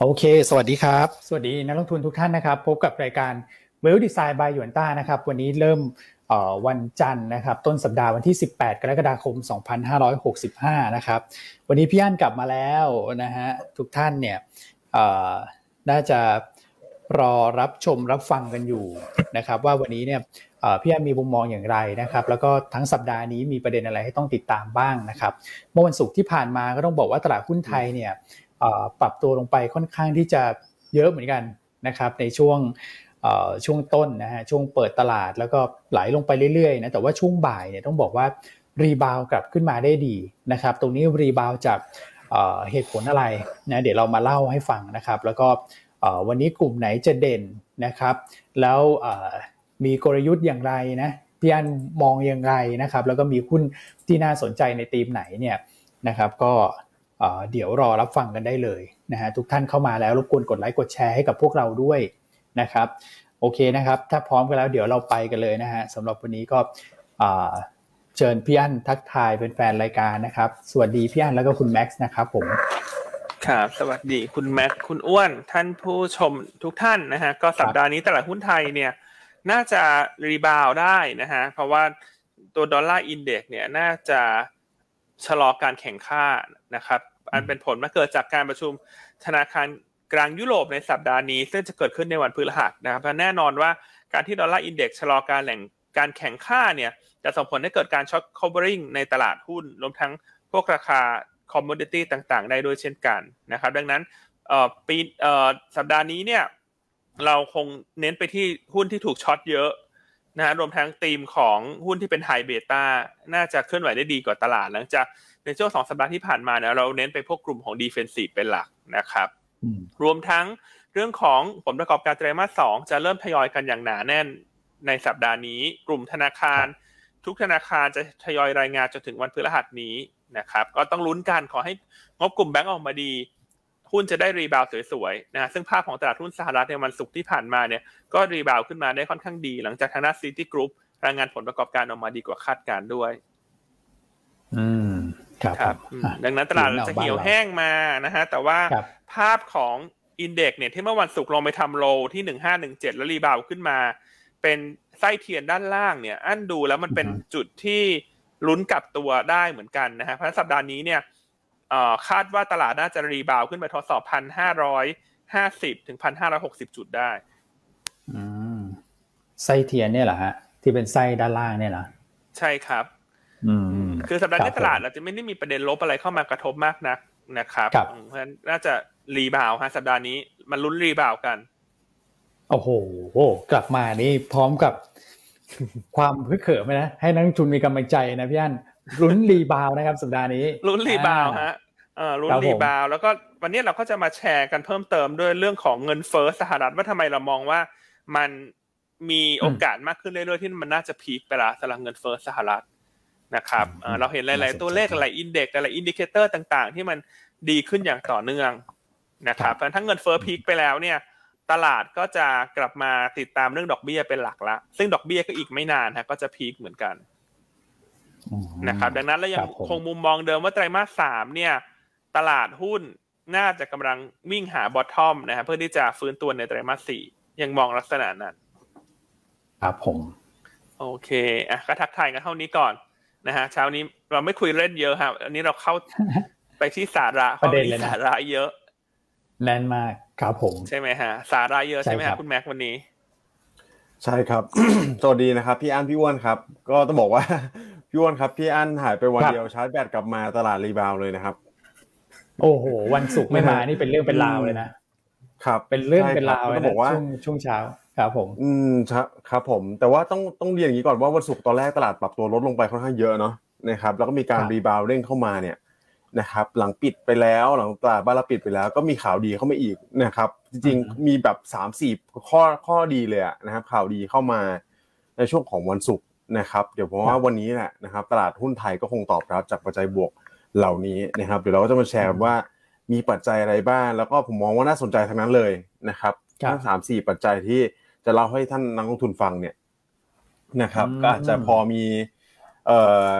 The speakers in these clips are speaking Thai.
โอเค สวัสดีครับ สวัสดีนักลงทุนทุกท่านนะครับ พบกับรายการ w e l l Design by หยวนต้านะครับ วันนี้เริ่มวันจันทร์นะครับ ต้นสัปดาห์วันที่ 18 กรกฎาคม 2565 นะครับ วันนี้พี่อั้นกลับมาแล้วนะฮะ ทุกท่านเนี่ยน่าจะรอรับชมรับฟังกันอยู่นะครับ ว่าวันนี้เนี่ยพี่อันมีมุมมองอย่างไรนะครับ แล้วก็ทั้งสัปดาห์นี้มีประเด็นอะไรให้ต้องติดตามบ้างนะครับ เมื่อวันศุกร์ที่ผ่านมาก็ต้องบอกว่าตลาดหุ้นไทยเนี่ย ปรับตัวลงไปค่อนข้างที่จะเยอะเหมือนกันนะครับในช่วงช่วงต้นนะฮะช่วงเปิดตลาดแล้วก็ไหลลงไปเรื่อยๆนะแต่ว่าช่วงบ่ายเนี่ยต้องบอกว่า rebound กลับขึ้นมาได้ดีนะครับ ตรงนี้ rebound จากเหตุผลอะไรนะเดี๋ยวเรามาเล่าให้ฟังนะครับ แล้วก็วันนี้กลุ่มไหนจะเด่นนะครับ แล้วมีกลยุทธ์อย่างไรนะพี่อันมองอย่างไรนะครับ แล้วก็มีหุ้นที่น่าสนใจในทีมไหนเนี่ยนะครับ ก็ เดี๋ยวรอรับฟังกันได้เลยนะฮะทุกท่านเข้ามาแล้วรบกวนกดไลค์กดแชร์ให้กับพวกเราด้วยนะครับโอเคนะครับ ถ้าพร้อมกันแล้วเดี๋ยวเราไปกันเลยนะฮะสำหรับวันนี้ก็เชิญพี่อั้นทักทายเป็นแฟนรายการนะครับ สวัสดีพี่อั้นแล้วก็คุณแม็กซ์นะครับผมครับสวัสดีคุณแม็กคุณอ้วนท่านผู้ชมทุกท่านนะฮะก็สัปดาห์นี้ตลาดหุ้นไทยเนี่ยน่าจะ rebound ได้นะฮะเพราะว่าตัว Dollar Index เนี่ยน่าจะ ชะลอการแข็งค่านะครับ อันเป็นผลมาเกิดจากการประชุมธนาคารกลางยุโรปในสัปดาห์นี้ ซึ่งจะเกิดขึ้นในวันพฤหัสนะครับแน่นอนว่าการที่ Dollar Index ชะลอการแข็งการแข็งค่าเนี่ยจะส่งผลให้เกิดการ short covering ในตลาดหุ้นรวมทั้งพวกราคา commodity ต่างๆ ได้ด้วยเช่นกันนะครับ ดังนั้นปีสัปดาห์นี้เนี่ยเราคงเน้นไปที่หุ้นที่ถูก short เยอะ นะฮะรวมทั้งธีมของหุ้นที่เป็น high beta น่าจะเคลื่อนไหวได้ดีกว่าตลาด หลังจากในช่วงสองสัปดาห์ที่ผ่านมาเนี่ยเราเน้นไปพวกกลุ่มของ defensive เป็นหลักนะครับรวมทั้งเรื่องของผลประกอบการไตรมาสสองจะเริ่มทยอยกันอย่างหนาแน่นในสัปดาห์นี้ กลุ่มธนาคาร ทุกธนาคารจะทยอยรายงานจนถึงวันพฤหัสนี้นะครับ ก็ต้องลุ้นกันขอให้งบกลุ่มแบงก์ออกมาดี หุ้นจะได้ rebound สวยๆนะซึ่งภาพของตลาดหุ้นสหรัฐในวันศุกร์ที่ผ่านมาเนี่ยก็ rebound ขึ้นมาได้ค่อนข้างดี หลังจากทางด้านซิตี้กรุ๊ปรายงานผลประกอบการออกมาดีกว่าคาดการณ์ด้วย อืมครับดังนั้นตลาดจะเหี่ยวแห้งมานะฮะแต่ว่าภาพของ index เนี่ยที่เมื่อวันศุกร์ลงไปทำ low ที่หนึ่งห้าหนึ่งเจ็ดแล้ว rebound ขึ้นมา เป็นไส้เทียนด้านล่างเนี่ยอันดูแล้วมันเป็นจุดที่ลุ้นกลับตัวได้เหมือนกันนะฮะเพราะสัปดาห์นี้เนี่ย คาดว่าตลาดน่าจะ rebound ขึ้นไปทดสอบพันห้าร้อยห้าสิบถึงพันห้าร้อยหกสิบจุดได้ไส้เทียนเนี่ยเหรอฮะ ที่เป็นไส้ด้านล่างเนี่ยนะใช่ครับคือสัปดาห์นี้ตลาดเราจะไม่ได้มีประเด็นลบอะไรเข้ามากระทบมากนักนะครับเพราะฉะนั้นน่าจะ rebound ฮะสัปดาห์นี้มันลุ้น rebound กัน โอ้โหกลับมานี่พร้อมกับความฮึกเหิมนะให้นักลงทุนมีกำลังใจนะพี่อัน ลุ้น rebound นะครับสัปดาห์นี้ลุ้น rebound ฮะเออลุ้น rebound แล้วก็วันนี้เราก็จะมาแชร์กันเพิ่มเติมด้วยเรื่องของเงินเฟ้อสหรัฐว่าทำไมเรามองว่ามันมีโอกาสมากขึ้นเรื่อยๆที่มันน่าจะ peak ไปละสำหรับเงินเฟ้อสหรัฐนะครับเราเห็นหลาย ๆ ตัวเลขหลาย index หลาย indicator ต่างๆ ที่มันดีขึ้นอย่างต่อเนื่องนะครับทั้งเงินเฟ้อพีคไปแล้วเนี่ย ตลาดก็จะกลับมาติดตามเรื่องดอกเบี้ยเป็นหลักละ ซึ่งดอกเบี้ยก็อีกไม่นานฮะก็จะพีคเหมือนกัน นะครับ ดังนั้นเรายังคงมุมมองเดิมว่าไตรมาสสามเนี่ย ตลาดหุ้นน่าจะกำลังวิ่งหาบอททอมนะครับเพื่อที่จะฟื้นตัวในไตรมาสสี่ยังมองลักษณะนั้น ครับผม โอเคอะก็ทักทายกันเท่านี้ก่อนนะฮะเช้านี้เราไม่คุยเล่นเยอะครับ อันนี้เราเข้าไปที่สาระประเด็นเลยสาระเยอะแน่นมากครับผม ใช่ไหมฮะ สาระเยอะใช่ไหมฮะคุณแม็กวันนี้ ใช่ครับ สวัสดีนะครับ พี่อั้นพี่อ้วนครับ ก็ต้องบอกว่า พี่อ้วนครับ พี่อั้นหายไปวันเดียวชาร์จแบตกลับมาตลาดรีบาวเลยนะครับ โอ้โห วันศุกร์ไม่มานี่เป็นเรื่องเป็นราวเลยนะครับเป็นเรื่องเป็นราวเลยนะช่วงช่วงเช้าครับผม อืมครับผม แต่ว่าต้องต้องเรียนอย่างนี้ก่อนว่าวันศุกร์ตอนแรกตลาดปรับตัวลดลงไปค่อนข้างเยอะเนาะนะครับ แล้วก็มีการรีบาวเร่งเข้ามาเนี่ยนะครับ หลังปิดไปแล้วหลังตลาดบ้านเราปิดไปแล้ว ก็มีข่าวดีเข้ามาอีกนะครับ จริงๆมีแบบสามสี่ข้อข้อดีเลยนะครับข่าวดีเข้ามาในช่วงของวันศุกร์ นะครับเดี๋ยวผมว่าวันนี้แหละนะครับตลาดหุ้นไทยก็คงตอบรับจากปัจจัยบวกเหล่านี้นะครับเดี๋ยวเราก็จะมาแชร์ว่ามีปัจจัยอะไรบ้าง แล้วก็ผมมองว่าน่าสนใจทั้งนั้นเลยนะครับทั้งสามสี่ปัจจัยที่จะเล่าให้ท่านนักลงทุนฟังเนี่ยนะครับก็อาจจะพอมีเอ่อ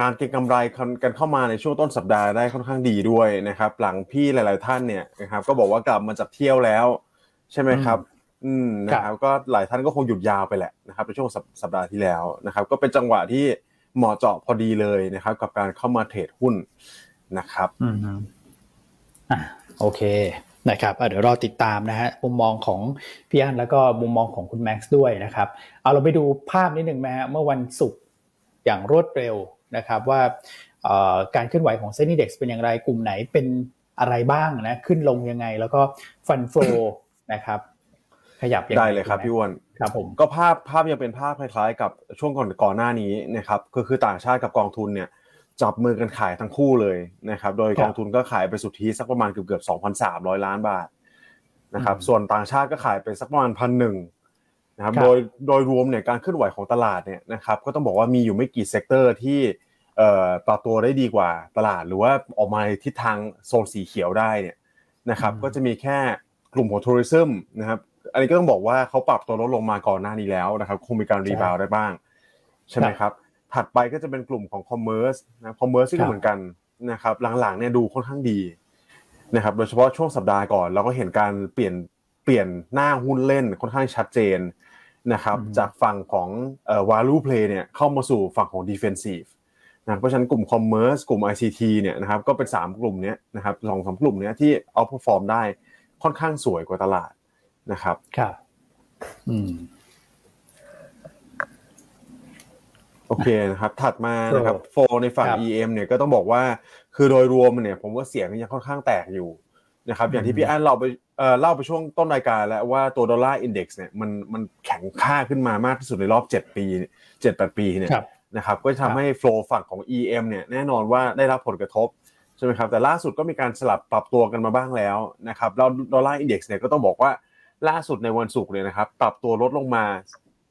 การเก็งกำไรกันเข้ามาในช่วงต้นสัปดาห์ได้ค่อนข้างดีด้วยนะครับ หลังพี่หลาย ๆ ท่านเนี่ยนะครับก็บอกว่ากลับมาจากเที่ยวแล้ว ใช่ไหมครับ อืมนะครับก็หลายท่านก็คงหยุดยาวไปแหละนะครับในช่วงสัปดาห์ที่แล้วนะครับ ก็เป็นจังหวะที่เหมาะเจาะพอดีเลยนะครับ กับการเข้ามาเทรดหุ้นนะครับอืมอ่าโอเคนะครับเดี๋ยวรอติดตามนะฮะมุมมองของพี่อันแล้วก็มุมมองของคุณแม็กซ์ด้วยนะครับ เอาเราไปดูภาพนิดหนึ่งไหมฮะเมื่อวันศุกร์อย่างรวดเร็วนะครับ ว่าการเคลื่อนไหวของเซ็นดีเด็กเป็นอย่างไรกลุ่มไหนเป็นอะไรบ้างนะขึ้นลงยังไง แล้วก็ฟันโฟนะครับ ขยับยังไงได้เลยครับพี่อ้วนครับผมก็ภาพภาพยังเป็นภาพคล้ายๆ กับช่วงก่อนก่อนหน้านี้นะครับก็คือต่างชาติกับกองทุนเนี่ยจับมือกันขายทั้งคู่เลยนะครับโดยกองทุนก็ขายไปสุทธิสักประมาณเกือบเกือบ2,300ล้านบาทนะครับส่วนต่างชาติก็ขายไปสักประมาณพันหนึ่งนะครับโดยโดยรวมเนี่ยการเคลื่อนไหวของตลาดเนี่ยนะครับก็ต้องบอกว่ามีอยู่ไม่กี่ sector ที่เอ่อปรับตัวได้ดีกว่าตลาด หรือว่าออกมาในทิศทางโซนสีเขียวได้เนี่ยนะครับก็จะมีแค่กลุ่มของ tourism นะครับ อันนี้ก็ต้องบอกว่าเขาปรับตัวลดลงมาก่อนหน้านี้แล้วนะครับ คงมีการ rebound ได้บ้าง ใช่ไหมครับ ถัดไปก็จะเป็นกลุ่มของ commerce นะ commerce ก็เหมือนกันนะครับหลังๆเนี่ยดูค่อนข้างดีนะครับโดยเฉพาะช่วงสัปดาห์ก่อน เราก็เห็นการเปลี่ยนเปลี่ยนหน้าหุ้นเล่นค่อนข้างชัดเจนนะครับจากฝั่งของเอ่อ value play เนี่ยเข้ามาสู่ฝั่งของ defensive นะเพราะฉะนั้นกลุ่ม commerce กลุ่ม ICT เนี่ยนะครับก็เป็น 3 กลุ่มนี้นะครับสองสามกลุ่มนี้ที่ outperform ได้ค่อนข้างสวยกว่าตลาด นะครับครับอืมโอเคนะครับ ถัดมานะครับ flow ในฝั่งครับ EM เนี่ยก็ต้องบอกว่า คือโดยรวมเนี่ย ผมว่าเสียงยังค่อนข้างแตกอยู่นะครับ อย่างที่พี่อันเราไปเอ่อเล่าไปช่วงต้นรายการแล้วว่าตัว Dollar Index เนี่ยมันมันแข็งค่าขึ้นมามากที่สุดในรอบ 7 ปี7-8ปีเนี่ยครับนะครับ ก็จะทำให้ flow ฝั่งของ EM เนี่ยแน่นอนว่าได้รับผลกระทบใช่ไหมครับแต่ล่าสุดก็มีการสลับปรับตัวกันมาบ้างแล้วนะครับแล้ว Dollar Index เนี่ยก็ต้องบอกว่า ล่าสุดในวันศุกร์เนี่ยนะครับปรับตัวลดลงมา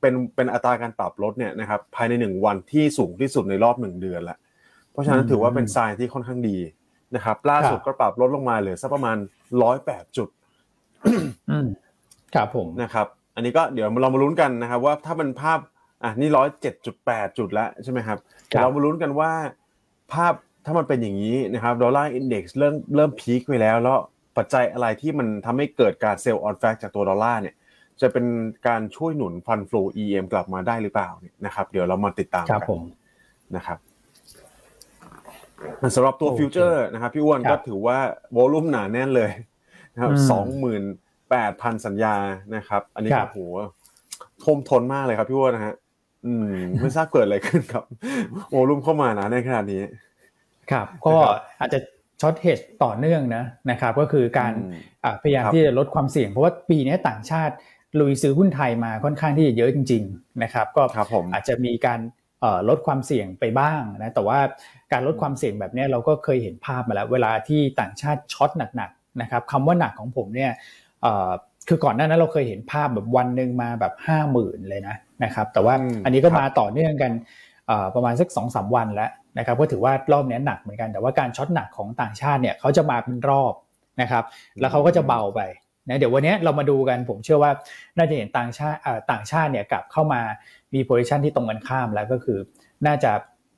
เป็นเป็นอัตราการปรับลดเนี่ยนะครับภายใน 1 วันที่สูงที่สุดในรอบ 1 เดือนละเพราะฉะนั้นถือว่าเป็น sign ที่ค่อนข้างดีนะครับ ล่าสุดก็ปรับลดลงมาเหลือสักประมาณ108จุดอืมครับผมนะครับ อันนี้ก็เดี๋ยวเรามาลุ้นกันนะครับ ว่าถ้ามันภาพอะนี่ร้อยเจ็ดจุดแปดจุดแล้วใช่ไหมครับครับเรามาลุ้นกันว่า ภาพถ้ามันเป็นอย่างนี้นะครับ Dollar Index เริ่มเริ่ม peak ไปแล้วแล้ว ปัจจัยอะไรที่มันทำให้เกิดการ sell on fact จากตัวดอลลาร์เนี่ย จะเป็นการช่วยหนุนฟันฟลู EM กลับมาได้หรือเปล่าเนี่ยนะครับ เดี๋ยวเรามาติดตามครับกันนะครับผมสำหรับตัวโอเคฟิวเจอร์นะครับพี่อ้วนครัก็ถือว่า volume หนาแน่นเลยนะครับอืมสองหมื่นแปดพันสัญญานะครับ อันนี้ครับ ก็โหท่วมท้นมากเลยครับพี่อ้วนนะฮะอืมไม่ทราบเกิดอะไรขึ้นครับ volume เข้ามานะในขนาดนี้ ครับ ก็นะครับอาจจะ short hedge ต่อเนื่องนะนะครับก็คือการอืมอ่าพยายามครับที่จะลดความเสี่ยง เพราะว่าปีนี้ต่างชาติลุยซื้อหุ้นไทยมาค่อนข้างที่จะเยอะจริง ๆนะครับ ก็ครับผมอาจจะมีการเอ่อลดความเสี่ยงไปบ้างนะแต่ว่าการลดความเสี่ยงแบบนี้เราก็เคยเห็นภาพมาแล้ว เวลาที่ต่างชาติช็อตหนักๆนะครับคำว่าหนักของผมเนี่ยเอ่อคือก่อนหน้านั้นเราเคยเห็นภาพแบบวันหนึ่งมาแบบห้าหมื่นเลยนะนะครับแต่ว่าอืมอันนี้ก็ครับมาต่อเนื่องกันเอ่อประมาณสักสองสามวันแล้ว นะครับก็ถือว่ารอบนี้หนักเหมือนกันแต่ว่าการ short หนักของต่างชาติเนี่ยเขาจะมาเป็นรอบนะครับแล้วเขาก็จะเบาไปนะเดี๋ยววันนี้เรามาดูกันผมเชื่อว่าน่าจะเห็นต่างชาติเอ่อต่างชาติเนี่ยกลับเข้ามามี position ที่ตรงกันข้ามแล้วก็คือน่าจะ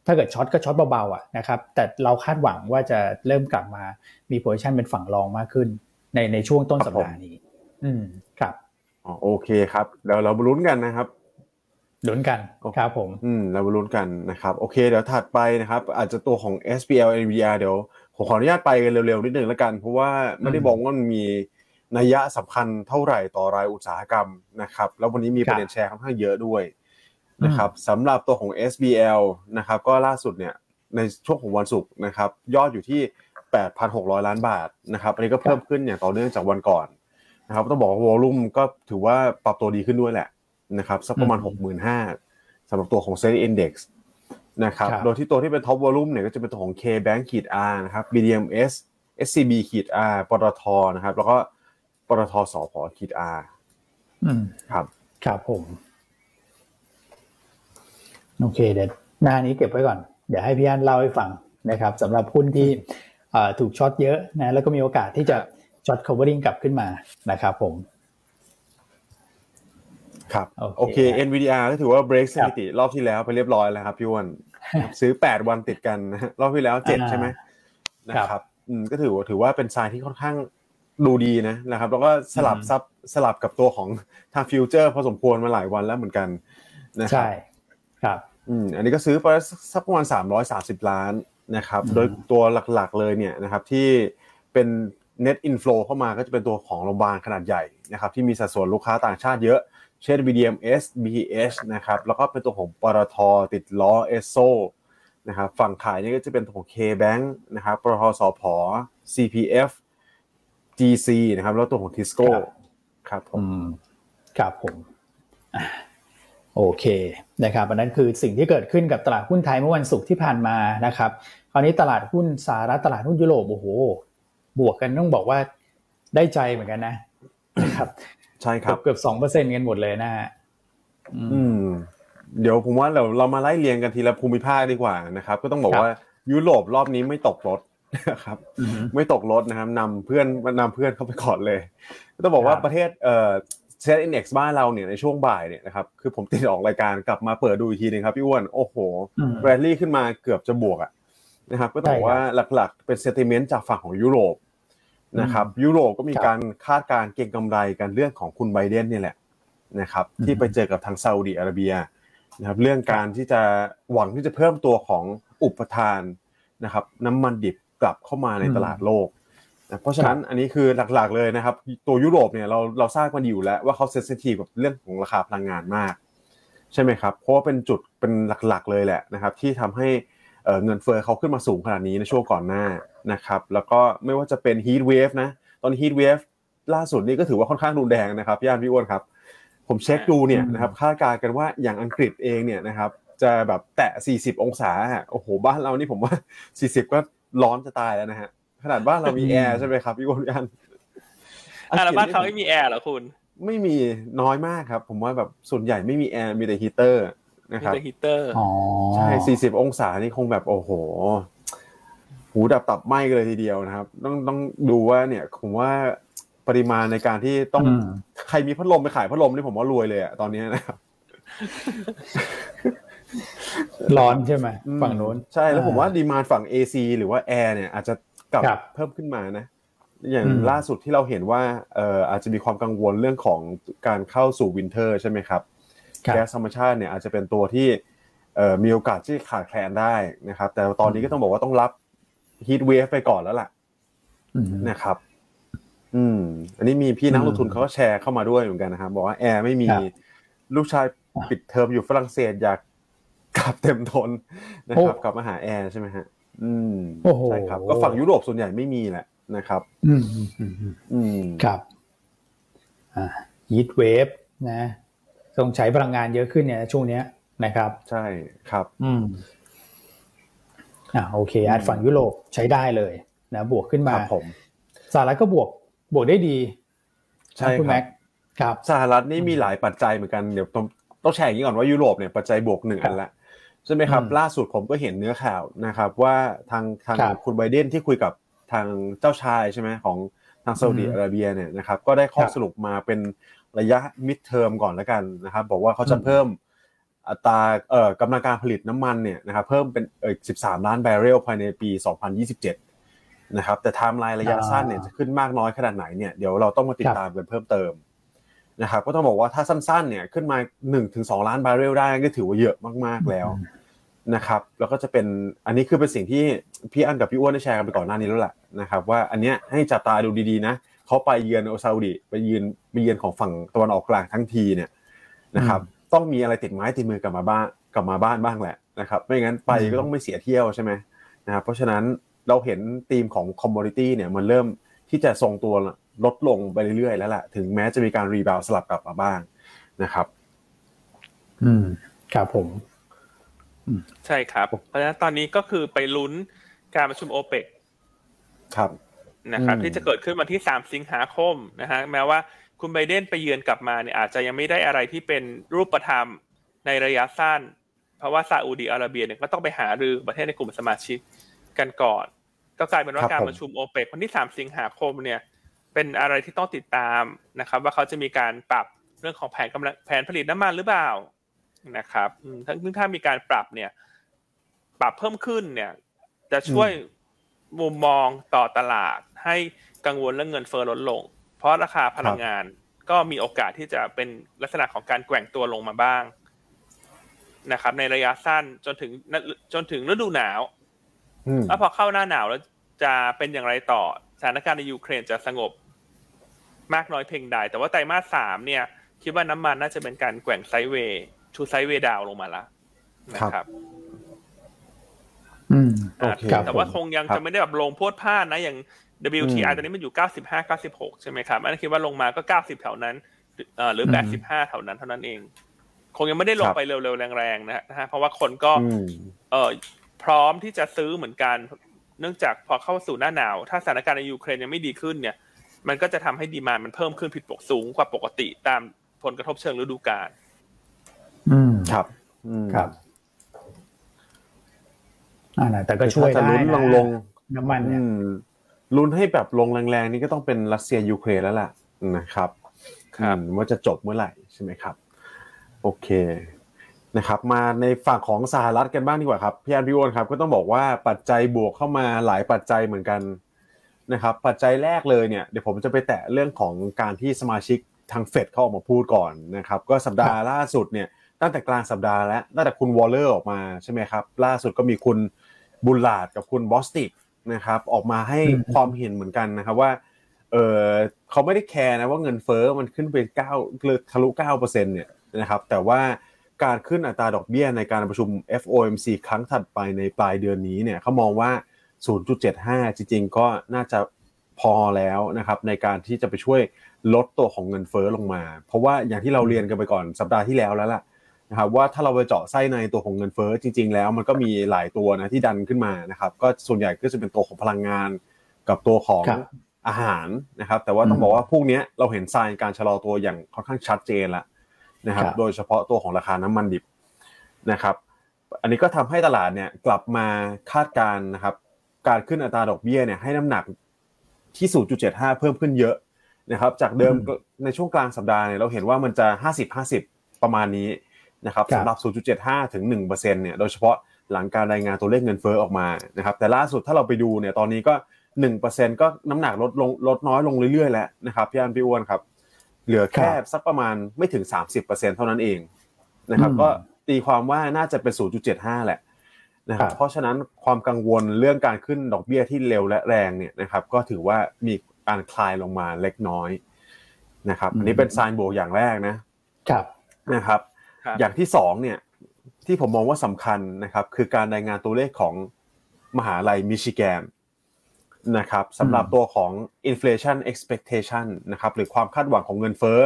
ถ้าเกิด short ก็ short เบาๆอะนะครับแต่เราคาดหวังว่าจะเริ่มกลับมามี position เป็นฝั่ง long มากขึ้น ในในช่วงต้นสัปดาห์นี้ อืมครับอ๋อโอเคครับเดี๋ยวเรามาลุ้นกันนะครับ ลุ้นกันโอเคครับผมอืมเรามาลุ้นกันนะครับโอเค เดี๋ยวถัดไปนะครับ อาจจะตัวของ SPL NVR เดี๋ยวผมขออนุญาตไปกันเร็วๆนิดนึงแล้วกัน เพราะว่าไม่ได้อืมบอกว่ามันมีนัยยะสำคัญเท่าไหร่ต่อรายอุตสาหกรรมนะครับ แล้ววันนี้มีประเด็นแชร์ค่อนข้างเยอะด้วยนะครับสำหรับตัวของ SBL นะครับ ก็ล่าสุดเนี่ยในช่วงของวันศุกร์นะครับ ยอดอยู่ที่ 8,600 ล้านบาทนะครับอันนี้ก็เพิ่มขึ้นอย่างต่อเนื่องจากวันก่อนนะครับ ต้องบอกว่าวอลุ่มก็ถือว่าปรับตัวดีขึ้นด้วยแหละ นะครับสักประมาณ 65,000สำหรับตัวของ Set Index นะครับครับ โดยที่ตัวที่เป็นท็อปวอลุ่มเนี่ยก็จะเป็นตัวของ K-Bank ขีด R นะครับ BDMs SCB ขีด R ปตทนะครับ แล้วก็ปตทสพขีด R อืมครับ ครับผม โอเคเดี๋ยวหน้านี้เก็บไว้ก่อน เดี๋ยวให้พี่อันเล่าให้ฟังนะครับสำหรับหุ้นที่เอ่อถูก short เยอะนะแล้วก็มีโอกาสที่จะช็อต covering กลับขึ้นมานะครับผม ครับโอเคโอเค NVDR ก็ถือว่า break สถิติรอบที่แล้วไปเรียบร้อยแล้วครับพี่อ้วนซื้อแปดวันติดกันนะฮะรอบที่แล้วเจ็ดใช่ไหมนะครับอืมก็ถือว่าถือว่าเป็นทรายที่ค่อนข้างดูดีนะนะครับ แล้วก็สลับซับสลับกับตัวของทาง future พอสมควรมาหลายวันแล้วเหมือนกันนะครัใช่ครับอืมอันนี้ก็ซื้อไปสักประมาณ330ล้านนะครับอืมโดยตัวหลักๆเลยเนี่ยนะครับที่เป็น net inflow เข้ามาก็จะเป็นตัวของโรงพยาบาลขนาดใหญ่นะครับที่มีสัดส่วนลูกค้าต่างชาติเยอะ เช่น BDMs BH นะครับ แล้วก็เป็นตัวของปตทติดล้อ ESSO นะครับ ฝั่งขายเนี่ยก็จะเป็นตัวของ KBank นะครับปตทสพ CPF GC นะครับ แล้วตัวของ Tisco ครับผมอืมครับผมอะโอเคนะครับอันนั้นคือสิ่งที่เกิดขึ้นกับตลาดหุ้นไทยเมื่อวันศุกร์ที่ผ่านมานะครับ คราวนี้ตลาดหุ้นสหรัฐตลาดหุ้นยุโรปโอ้โห บวกกันต้องบอกว่าได้ใจเหมือนกันนะนะครับ ใช่คเกืรัอบบเกือบสองเปอร์เซ็นต์กันหมดเลยนะฮะอืมอืม เดี๋ยวผมว่าเราเรามาไล่เรียงกันทีละภูมิภาคดีกว่านะครับ ก็ต้องบอกครับว่ายุโรปรอบนี้ไม่ตกรถนะครับอืมไม่ตกรถนะครับนำเพื่อนนำเพื่อนเข้าไปก่อนเลยก็ต้องบอกว่าครับประเทศเอ่อ SET Index บ้านเราเนี่ยในช่วงบ่ายเนี่ยนะครับคือผมติดออกรายการกลับมาเปิดดูอีกทีหนึ่งครับพี่อ้วนโอ้โหอืมแรลลี่ขึ้นมาเกือบจะบวกอะนะครับก็ต้องบอกว่าหลักๆเป็น sentiment จากฝั่งของยุโรป นะครับยุโรปก็มีครับการคาดการณ์เก็งกำไรกันเรื่องของคุณไบเดนเนี่ยแหละนะครับอืมที่ไปเจอกับทางซาอุดิอาระเบียนะครับเรื่องการที่จะหวังที่จะเพิ่มตัวของอุปทานนะครับน้ำมันดิบกลับเข้ามาในตลาดโลกนะเพราะฉะนั้นอันนี้คือหลักๆเลยนะครับ ตัวยุโรปเนี่ยเราเราทราบกันอยู่แล้วว่าเขาเซนซิทีฟกับเรื่องของราคาพลังงานมาก ใช่ไหมครับ เพราะว่าเป็นจุดเป็นหลักๆเลยแหละนะครับ ที่ทำให้ เอ่อเงินเฟ้อเขาขึ้นมาสูงขนาดนี้ในช่วงก่อนหน้านะครับแล้วก็ไม่ว่าจะเป็น heat wave นะตอนนี้ heat wave ล่าสุดนี่ก็ถือว่าค่อนข้างรุนแรงนะครับพี่อันพี่อ้วนครับ ผมเช็คดูเนี่ยอืมนะครับคาดการณ์กันว่าอย่างอังกฤษเองเนี่ยนะครับจะแบบแตะ 40 องศาอะโอ้โหบ้านเรานี่ผมว่า 40 ก็ร้อนจะตายแล้วนะฮะขนาดบ้านเรามีแอร์ใช่ไหมครับพี่อ้วนพี่อันอะแล้วบ้านอังกฤษเขาไม่มีแอร์เหรอคุณ ไม่มีน้อยมากครับ ผมว่าแบบส่วนใหญ่ไม่มีแอร์มีแต่ฮีเตอร์ นะมีครับแต่ฮีเตอร์อ๋อใช่สี่สิบองศานี่คงแบบโอ้โห หูดับตับไหม้กันเลยทีเดียวนะครับ ต้องต้องดูว่าเนี่ยผมว่าปริมาณในการที่ต้องอืมใครมีพัดลมไปขายพัดลมนี่ผมว่ารวยเลยอะตอนนี้นะครับร้อนใช่ไหมฝั่งนู้นใช่แล้วผมว่า demand ฝั่ง AC หรือว่าแอร์เนี่ยอาจจะกลับครับเพิ่มขึ้นมานะ อย่างอืมล่าสุดที่เราเห็นว่าเอ่ออาจจะมีความกังวลเรื่องของการเข้าสู่ winter ใช่ไหมครับครับ แก๊สธรรมชาติเนี่ยอาจจะเป็นตัวที่เอ่อมีโอกาสที่ขาดแคลนได้นะครับ แต่ตอนนี้ก็ต้องบอกว่าต้องรับ heat wave ไปก่อนแล้วล่ะอืมนะครับ อืม อันนี้มีพี่นักลงทุนอืมเขาก็แชร์เข้ามาด้วยเหมือนกันนะครับบอกว่าแอร์ไม่มีครับลูกชายปิดเทอมอยู่ฝรั่งเศสอยากกลับเต็มทนนะครับกลับมาหาแอร์ใช่ไหมฮะ อืมโอ้โหใช่ครับ ก็ฝั่งยุโรปส่วนใหญ่ไม่มีแหละนะครับ อืมอืมอืมอืมอืมครับ อ่าฮีทเวฟนะ ต้องใช้พลังงานเยอะขึ้นเนี่ยช่วงเนี้ยนะครับ ใช่ครับ อืมอ่าโอเคอาจฝั่งยุโรปใช้ได้เลยนะบวกขึ้นคมารับผมสหรัฐก็บวกบวกได้ดี ใช่นะคุณครัแม็บกครับสหรัฐนี่มีหลายปัจจัยเหมือนกันเดี๋ยวต้องต้องแชร์อย่างนี้ก่อนว่ายุโรปเนี่ยปัจจัยบวกหนึ่งอันละใช่ไหมครับอืมล่าสุดผมก็เห็นเนื้อข่าวนะครับ ว่าทางทางครับคุณไบเดนที่คุยกับทางเจ้าชายใช่ไหมของทางซาอุดิอืมอาระเบียเนี่ยนะครับก็ได้ข้อครับสรุปมาเป็น ระยะมิดเทอมก่อนแล้วกันนะครับบอกว่าเขาจะอืมเพิ่มอัตราเอ่อกำลังการผลิตน้ำมันเนี่ยนะครับเพิ่มเป็นเอ่อ13 ล้านบาร์เรลภายในปี 2027 นะครับแต่ไทม์ไลน์ระยะสั้นเนี่ยจะขึ้นมากน้อยขนาดไหนเนี่ยเดี๋ยวเราต้องมาติดตามกันเพิ่มเติมนะครับก็ต้องบอกว่าถ้าสั้นๆเนี่ยขึ้นมา 1 ถึง 2 ล้านบาร์เรลได้ก็ถือว่าเยอะมากๆแล้วนะครับแล้วก็จะเป็นอันนี้คือเป็นสิ่งที่พี่อันกับพี่อ้วนได้แชร์กันไปก่อนหน้านี้แล้วแหละนะครับว่าอันเนี้ยให้จับตาดูดีๆนะ เขาไปเยือนซาอุดิไปเยือนไปเยือนของฝั่งตะวันออกกลางทั้งทีเนี่ยนะครับ ต้องมีอะไรติดไม้ติดมือกลับมาบ้านกลับมาบ้านบ้างแหละนะครับ ไม่งั้นไปก็ต้องไม่เสียเที่ยวใช่ไหมนะครับเพราะฉะนั้นเราเห็นธีมของคอมม o ดิตี้เนี่ยมันเริ่มที่จะทรงตัวลดลงไปเรื่อยๆแล้วแหละถึงแม้จะมีการ rebound สลับกลับมาบ้างนะครับ อืมครับผมใช่ครับ เพราะฉะนั้นตอนนี้ก็คือไปลุ้นการประชุมโอเปกครับ นะครับอืมที่จะเกิดขึ้นวันที่ 3 สิงหาคมนะฮะแม้ว่าคุณไบเดนไปเยือนกลับมาเนี่ยอาจจะยังไม่ได้อะไรที่เป็นรูปธรรมในระยะสั้น เพราะว่าซาอุดีอาระเบียเนี่ยก็ต้องไปหารือประเทศในกลุ่มสมาชิกกันก่อน ก็กลายเป็นว่าครับการผมประชุมโอเปกวันที่ 3 สิงหาคมเนี่ยเป็นอะไรที่ต้องติดตามนะครับ ว่าเขาจะมีการปรับเรื่องของแผนกำลังแผนผลิตน้ำมันหรือเปล่านะครับอืมถ้าถ้ามีการปรับเนี่ย ปรับเพิ่มขึ้นเนี่ย จะช่วยมุมมองต่อตลาด ให้กังวลเรื่องเงินเฟ้อลดลง เพราะราคาพลังงานก็มีโอกาสที่จะเป็นลักษณะของการแกว่งตัวลงมาบ้างนะครับ ในระยะสั้นจนถึงจนถึงฤดูหนาวอืมแล้วพอเข้าหน้าหนาวแล้วจะเป็นอย่างไรต่อสถานการณ์ในยูเครนจะสงบมากน้อยเพียงใด แต่ว่าไตรมาสสามเนี่ย คิดว่าน้ำมันน่าจะเป็นการแกว่งไซด์เวย์ชูไซด์เวย์ดาวลงมาละนะครับอืมโอเคครับแต่ว่าผมคงยังครับจะไม่ได้แบบลงพรวดพลาดนะอย่าง WTI อืมตอนนี้มันอยู่ 95 96 ใช่ไหมครับอันนั้นคิดว่าลงมาก็ 90 แถวนั้นเอ่อหรือ 85 แถวนั้นเท่านั้นเอง คงยังไม่ได้ลงไปเร็วๆ แรงๆ นะฮะเพราะว่าคนก็อืมเอ่อพร้อมที่จะซื้อเหมือนกัน เนื่องจากพอเข้าสู่หน้าหนาว ถ้าสถานการณ์ในยูเครนยังไม่ดีขึ้นเนี่ย มันก็จะทำให้ดีมานมันเพิ่มขึ้นผิดปกสูงกว่าปกติตามผลกระทบเชิงฤดูกาลอืมครับอืมครับอ่านะแต่ก็ช่วยถ้าจะได้ลุ้นลนะงลงน้ำมันอืเนี่ยม ลุ้นให้แบบลงแรงๆนี่ก็ต้องเป็นรัสเซียยูเครนแล้วล่ะนะครับครับอืมว่าจะจบเมื่อไหร่ใช่ไหมครับ โอเคนะครับ มาในฝั่งของสหรัฐกันบ้างดีกว่าครับพี่อันพี่อ้วนครับ ก็ต้องบอกว่าปัจจัยบวกเข้ามาหลายปัจจัยเหมือนกันนะครับ ปัจจัยแรกเลยเนี่ยเดี๋ยวผมจะไปแตะเรื่องของการที่สมาชิกทางเฟดเขาออกมาพูดก่อนนะครับ ก็สัปดาห์ล่าสุดเนี่ยตั้งแต่กลางสัปดาห์แล้วตั้งแต่คุณวอลเลอร์ออกมาใช่ไหมครับ ล่าสุดก็มีคุณบุลลาดกับคุณบอสติก นะครับ ออกมาให้อืมความเห็นเหมือนกันนะครับว่าเออเขาไม่ได้แคร์นะว่าเงินเฟ้อมันขึ้นไปเก้าเลยทะลุเก้าเปอร์เซ็นต์เนี่ยนะครับ แต่ว่าการขึ้นอัตราดอกเบี้ยในการประชุม FOMC ครั้งถัดไปในปลายเดือนนี้เนี่ยเขามองว่า 0.75 จริงๆ ก็น่าจะพอแล้วนะครับในการที่จะไปช่วยลดตัวของเงินเฟ้อลงมา เพราะว่าอย่างที่เราเรียนกันไปก่อนสัปดาห์ที่แล้วแล้วล่ะ นะครับว่าถ้าเราไปเจาะไส้ในตัวของเงินเฟ้อจริง ๆ แล้วมันก็มีหลายตัวนะที่ดันขึ้นมานะครับ ก็ส่วนใหญ่ก็จะเป็นตัวของพลังงาน กับตัวของครับอาหารนะครับ แต่ว่าต้องอืมบอกว่าพวกเนี้ยเราเห็นไซน์การชะลอตัวอย่างค่อนข้างชัดเจนแล้วนะครับครับ โดยเฉพาะตัวของราคาน้ำมันดิบนะครับ อันนี้ก็ทำให้ตลาดเนี่ยกลับมาคาดการณ์นะครับ การขึ้นอัตราดอกเบี้ยเนี่ยให้น้ำหนักที่ 0.75 เพิ่มขึ้นเยอะนะครับ จากเดิมอืมในช่วงกลางสัปดาห์เนี่ยเราเห็นว่ามันจะ 50-50 ประมาณนี้ นะครับครับสำหรับ 0.75 ถึง 1%เนี่ย โดยเฉพาะหลังการรายงานตัวเลขเงินเฟ้อออกมานะครับ แต่ล่าสุดถ้าเราไปดูเนี่ย ตอนนี้ก็ 1%ก็น้ำหนักลดลงลดน้อยลงเรื่อยๆ แล้วนะครับ พี่อันพี่อ้วนครับ เหลือแค่ครับสักประมาณไม่ถึง 30%เท่านั้นเองนะครับอืมก็ตีความว่าน่าจะเป็น 0.75 แหละนะครัครับบเพราะฉะนั้นความกังวลเรื่องการขึ้นดอกเบี้ยที่เร็วและแรงเนี่ยนะครับ ก็ถือว่ามีการคลายลงมาเล็กน้อยนะครับ อันนี้เป็นไซน์บวกอย่างแรกนะครับนะครับครับ อย่างที่สองเนี่ยที่ผมมองว่าสำคัญนะครับคือการรายงานตัวเลขของมหาลัยมิชิแกนนะครับสำหรับตัวของ inflation expectation นะครับหรือความคาดหวังของเงินเฟ้อ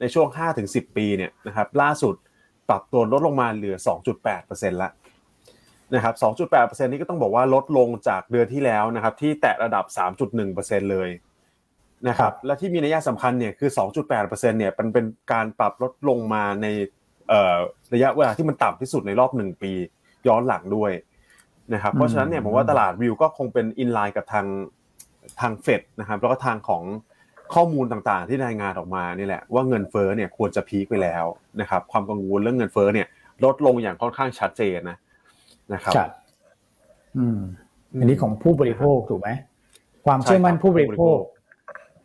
ในช่วง 5-10 ปีเนี่ยนะครับล่าสุดปรับตัวลดลงมาเหลือ 2.8%ละนะครับ 2.8%นี้ก็ต้องบอกว่าลดลงจากเดือนที่แล้วนะครับที่แตะระดับ 3.1%เลยนะครับและที่มีนัยสำคัญเนี่ยคือ 2.8%เนี่ยเป็นเป็นการปรับลดลงมาใน ระยะเวลาที่มันต่ำที่สุดในรอบหนึ่งปีย้อนหลังด้วยนะครับเพราะฉะนั้นเนี่ยผมว่าตลาดวิวก็คงเป็นอินไลน์กับทางทางเฟดนะครับแล้วก็ทางของข้อมูลต่างๆ ที่รายงานออกมานี่แหละว่าเงินเฟ้อเนี่ยควรจะพีคไปแล้วนะครับความกังวลเรื่องเงินเฟ้อเนี่ยลดลงอย่างค่อนข้างชัดเจนนะนะครับครับอืมอันนี้ของผู้บริโภคถูกไหมความเชื่อมั่นใช่ครับผู้บริโภคผู้บริโ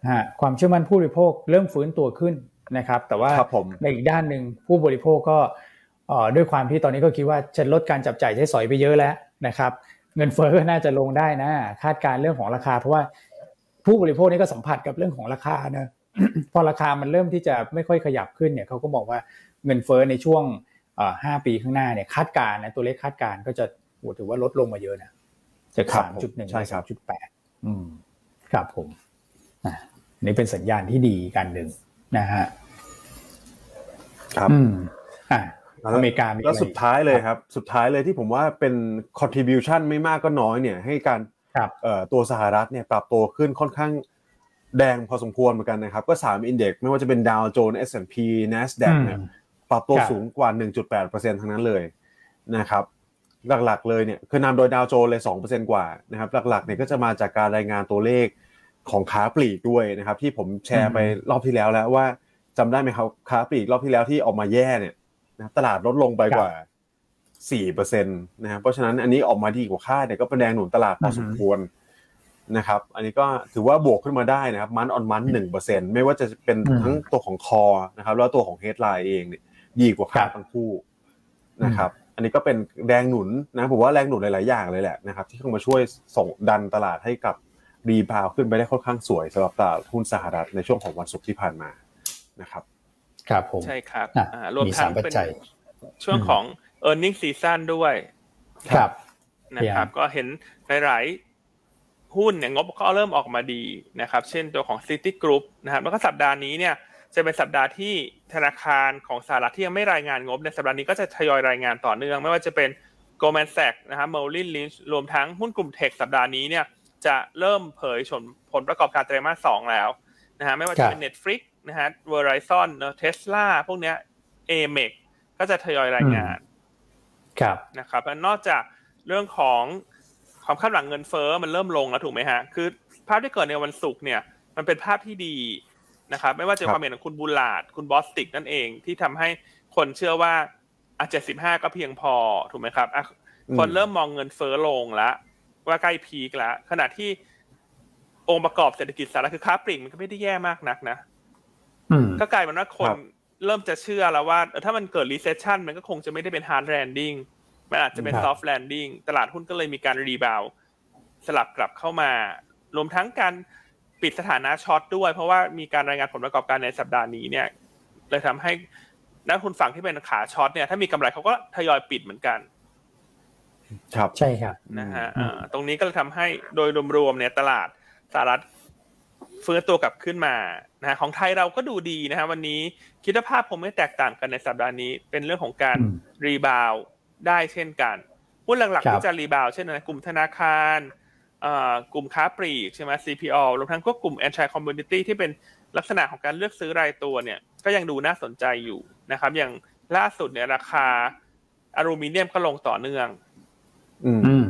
ภฮะความเชื่อมั่นผู้บริโภคเริ่มฟื้นตัวขึ้น นะครับ แต่ว่าครับผมในอีกด้านหนึ่งผู้บริโภคก็เอ่อด้วยความที่ตอนนี้ก็คิดว่าจะลดการจับจ่ายใช้สอยไปเยอะแล้วนะครับ เงินเฟ้อน่าจะลงได้นะ คาดการณ์เรื่องของราคา เพราะว่าผู้บริโภคนี่ก็สัมผัสกับเรื่องของราคานะพอราคามันเริ่มที่จะไม่ค่อยขยับขึ้นเนี่ยเขาก็บอกว่าเงินเฟ้อในช่วงเอ่อห้าปีข้างหน้าเนี่ยคาดการณ์นะตัวเลขคาดการณ์ก็จะโอ้ถือว่าลดลงมาเยอะนะจากครับสามจุดหนึ่งใช่ไปครัสาบมจุดแปดอืมครับผมอะอันนี้เป็นสัญญาณที่ดีกันหนึ่งนะฮะ ครับอืมอ่าแล้วอเมริกามีแล้วอะไรสุดท้ายเลยครับ สุดท้ายเลยที่ผมว่าเป็น contribution ไม่มากก็น้อยเนี่ย ให้การครับเอ่อตัวสหรัฐเนี่ยปรับตัวขึ้นค่อนข้างแดงพอสมควรเหมือนกันนะครับ ก็สามอินเด็กไม่ว่าจะเป็นดาวโจนส์ S&P NASDAQ เนี่ยอืมปรับตัวครับสูงกว่า 1.8%ทั้งนั้นเลยนะครับหลักๆเลยเนี่ยคือนำโดยดาวโจนส์เลย 2%กว่านะครับหลักๆเนี่ยก็จะมาจากการรายงานตัวเลขของค้าปลีกด้วยนะครับ ที่ผมแชร์ไปรอบที่แล้วแล้วว่า จำได้ไหมครับค้าปลีกรอบที่แล้วที่ออกมาแย่เนี่ยนะครับตลาดลดลงไปกว่าสี่เปอร์เซ็นต์นะครับเพราะฉะนั้นอันนี้ออกมาดีกว่าคาดเนี่ยก็เป็นแรงหนุนตลาดพอสมควรนะครับ อันนี้ก็ถือว่าบวกขึ้นมาได้นะครับมันออนมันหนึ่งเปอร์เซ็นต์ไม่ว่าจะเป็นอืมทั้งตัวของคอนะครับแล้วตัวของเฮดไลน์เองเนี่ยดีกว่าคาดครับทั้งคู่นะครับ อันนี้ก็เป็นแรงหนุนนะผมว่าแรงหนุนหลาย ๆ อย่างเลยแหละนะครับ ที่เข้ามาช่วยส่งดันตลาดให้กับรีบาวขึ้นไปได้ค่อนข้างสวยสำหรับตลาดหุ้นสหรัฐในช่วงของวันศุกร์ที่ผ่านมา นะครับครับผมใช่ครับอะอ่ารวมมีทั้สางมปัจเป็นจัยช่วงของ e a r n i n g ็ season ด้วย ครับนะครับ ก็เห็นหลายๆหุ้นเนี่ยงบก็เริ่มออกมาดีนะครับ เช่นตัวของ City Group นะครับ แล้วก็สัปดาห์นี้เนี่ยจะเป็นสัปดาห์ที่ธนาคารของสหรัฐที่ยังไม่รายงานงบในสัปดาห์นี้ก็จะทยอยรายงานต่อเนื่อง ไม่ว่าจะเป็น Goldman Sachs นะครับ Merrill Lynch รวมทั้งหุ้นกลุ่มเทคสัปดาห์นี้เนี่ยจะเริ่มเผยผลผลประกอบการไตรมาสสองแล้วนะฮะไม่ว่าจะเป็น Netflix นะฮะ Verizon เนอะ Tesla พวกเนี้ย AMEC ก็จะทยอยรายงาน ครับนะครับและนอกจากเรื่องของความคาดหวังเงินเฟ้อมันเริ่มลงแล้วถูกไหมฮะ คือภาพที่เกิดในวันศุกร์เนี่ย มันเป็นภาพที่ดีนะครับ ไม่ว่าจะครับความเห็นของคุณบุลาดคุณบอสติกนั่นเองที่ทำให้คนเชื่อว่าอะเจ็ดสิบห้าก็เพียงพอถูกไหมครับอะคนเริ่มมองเงินเฟ้อลงแล้วว่าใกล้ peak แล้วขณะที่องค์ประกอบเศรษฐกิจสหรัฐคือค้าปลีกมันก็ไม่ได้แย่มากนักนะอืม ก็กลายเป็นว่าคนครับเริ่มจะเชื่อแล้วว่าเออถ้ามันเกิด recession มันก็คงจะไม่ได้เป็น hard landing มันอาจจะเป็นครับ soft landing ตลาดหุ้นก็เลยมีการ rebound สลับกลับเข้ามา รวมทั้งการปิดสถานะ short ด้วย เพราะว่ามีการรายงานผลประกอบการในสัปดาห์นี้เนี่ยเลยทำให้นักลงทุนฝั่งที่เป็นขา short เนี่ยถ้ามีกำไรเขาก็ทยอยปิดเหมือนกัน ครับใช่ครับนะฮะอืมอ่าตรงนี้ก็เลยทำให้โดยรวมๆเนี่ยตลาดสหรัฐ ฟื้นตัวกลับขึ้นมานะฮะของไทยเราก็ดูดีนะฮะวันนี้คิดว่าภาพคงไม่แตกต่างกันในสัปดาห์นี้ เป็นเรื่องของการอืม rebound ได้เช่นกันหุ้นหลักๆ ครัๆบที่จะ rebound เช่นอะไรกลุ่มธนาคารอ่ากลุ่มค้าปลีกใช่ไหม CPO รวมทั้งก็กลุ่ม anti commodity ที่เป็นลักษณะของการเลือกซื้อรายตัวเนี่ย ก็ยังดูน่าสนใจอยู่นะครับ อย่างล่าสุดเนี่ยราคาอลูมิเนียมก็ลงต่อเนื่อง อืมอืม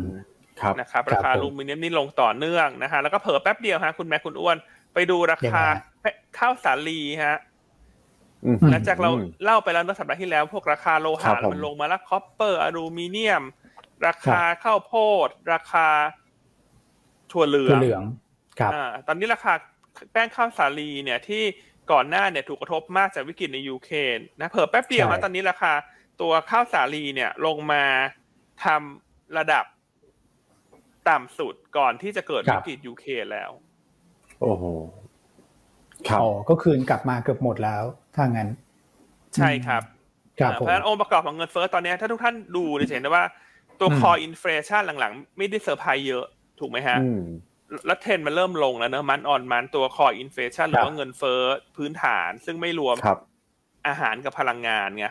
ครับนะครับครับราคาผมอลูมิเนียมนี่ลงต่อเนื่องนะฮะแล้วก็เผลอแป๊บเดียวฮะคุณแม่คุณอ้วน ไปดูราคายังไงข้าวสาลีฮะอืมหลังจากเราเล่าไปแล้วเมื่อสัปดาห์ที่แล้ว พวกราคาโลหะครับผมมันลงมาแล้ว copper อลูมิเนียม ราคาข้าวโพด ราคาถั่วเหลืคือองเหลืองครับอ่าตอนนี้ราคาแป้งข้าวสาลีเนี่ยที่ก่อนหน้าเนี่ยถูกกระทบมากจากวิกฤตในยูเครนนะเผลอแป๊บเดียวใช่มาตอนนี้ราคาตัวข้าวสาลีเนี่ยลงมาทำระดับต่ำสุดก่อนที่จะเกิดวิกฤตยูเครนแล้ว โอ้โหครับอ๋อก็คืนกลับมาเกือบหมดแล้วถ้างั้น ใช่ครับครับเพผมราะฉะนั้นองค์ประกอบของเงินเฟ้อตอนนี้ถ้าทุกท่านดูเนี่ยจะเห็นได้ว่าตัวอืม core inflation หลังๆ ไม่ได้เซอร์ไพรส์เยอะถูกไหมฮะอืมแล้วเทรนด์มันเริ่มลงแล้วเนอะมันออนมันตัว core inflation ครับ หรือครัว่าเงินเฟ้อพื้นฐาน ซึ่งไม่รวมครับอาหารกับพลังงานไง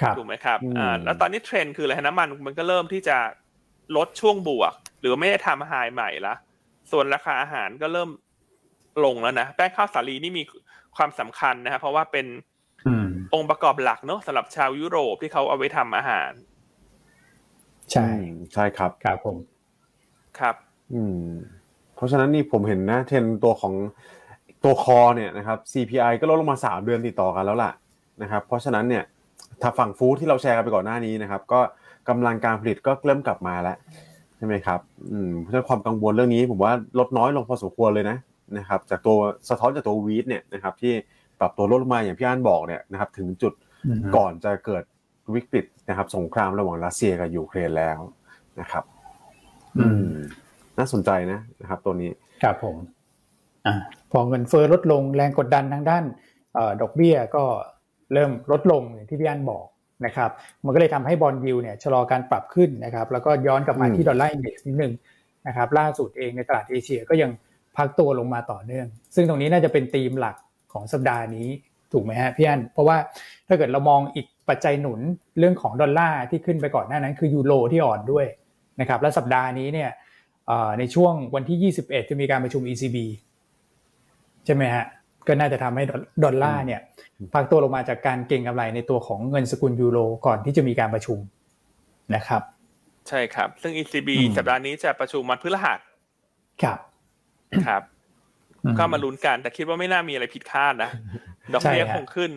ครับถูกไหมครับอืมอ่าแล้วตอนนี้เทรนด์คืออะไรฮะน้ำมันมันก็เริ่มที่จะลดช่วงบวก หรือไม่ได้ทำ high ใหม่ละส่วนราคาอาหารก็เริ่ม ลงแล้วนะแป้งข้าวสาลีนี่มีความสำคัญนะครับเพราะว่าเป็นอืมองค์ประกอบหลักเนอะสำหรับชาวยุโรปที่เขาเอาไว้ทำอาหาร ใช่อืมใช่ครับครับผม ครับ อืม เพราะฉะนั้นนี่ผมเห็นนะ เทรนด์ตัวของตัวคอเนี่ยนะครับ CPI ก็ลดลงมาสามเดือนติดต่อกันแล้วล่ะนะครับ เพราะฉะนั้นเนี่ยถ้าฝั่งฟู้ดที่เราแชร์กันไปก่อนหน้านี้นะครับ ก็กำลังการผลิตก็เริ่มกลับมาแล้วใช่ไหมครับ อืมเพราะฉะนั้นความกังวลเรื่องนี้ ผมว่าลดน้อยลงพอสมควรเลยนะ นะครับจากตัวสะท้อนจากตัว wheat เนี่ยนะครับที่ปรับตัวลดลงมาอย่างพี่อันบอกเนี่ยนะครับถึงจุดอืมก่อนจะเกิดวิกฤตนะครับ สงครามระหว่างรัสเซียกับยูเครนแล้วนะครับ อืม น่าสนใจนะนะครับ ตัวนี้ครับผมอ่าพอเงินเฟ้อลดลงแรงกดดันทางด้านเออดอกเบี้ยก็เริ่มลดลงอย่างที่พี่อันบอกนะครับ มันก็เลยทำให้ bond yield เนี่ยชะลอการปรับขึ้นนะครับ แล้วก็ย้อนกลับมาอืมที่ dollar index นิดนึงนะครับ ล่าสุดเองในตลาดเอเชียก็ยัง พักตัวลงมาต่อเนื่อง ซึ่งตรงนี้น่าจะเป็นธีมหลักของสัปดาห์นี้ถูกไหมฮะพี่อันเพราะว่าถ้าเกิดเรามองอีกปัจจัยหนุนเรื่องของดอลลาร์ที่ขึ้นไปก่อนหน้านั้นคือยูโรที่อ่อนด้วยนะครับและสัปดาห์นี้เนี่ยเอ่อในช่วงวันที่ 21 จะมีการประชุม ECB ใช่ไหมฮะก็น่าจะทำให้ดอลลาร์เนี่ยพักตัวลงมาจากการเก็งกำไรในตัวของเงินสกุลยูโรก่อนที่จะมีการประชุมนะครับ ใช่ครับ ซึ่ง ECB อืมสัปดาห์นี้จะประชุมวันพฤหัสครับ ครับอืมก็มาลุ้นกันแต่คิดว่าไม่น่ามีอะไรผิดคาดนะดอกเบี้ยใช่ฮะคงขึ้น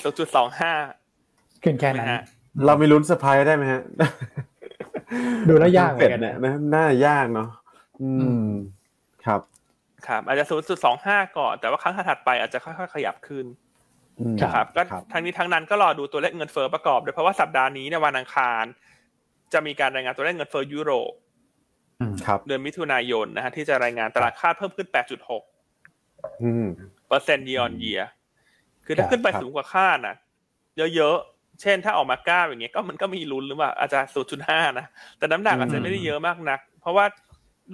0.25ขึ้นแค่นั้นนะฮะเราไม่ลุ้นเซอร์ไพรส์ได้ไหมฮะดูแล้วยากเหมืเป็อดนกันเนี่ยนะนะน่ายากเนาะอือืมครับ ครับอาจจะศูนย์จุดสองห้าก่อน แต่ว่าครั้งถัดไปอาจจะค่อยๆขยับขึ้นอืมนะครับก็ครับทั้งนี้ทั้งนั้นก็รอดูตัวเลขเงินเฟ้อประกอบด้วยเพราะว่าสัปดาห์นี้ในวันอังคาร จะมีการรายงานตัวเลขเงินเฟ้อยุโรปอืมครับ เดือนมิถุนายนนะฮะที่จะรายงานตลาดคาดเพิ่มขึ้น 8.6อืมเปอร์เซ็นต์ year on year คือครับถ้าขึ้นไปครับสูงกว่าคาดน่ะเยอะๆ เช่นถ้าออกมาเก้าอย่างเงี้ยก็มันก็มีลุ้นหรือว่าอาจจะ0.5นะ แต่น้ำหนักอาจจะไม่ได้เยอะมากนัก เพราะว่า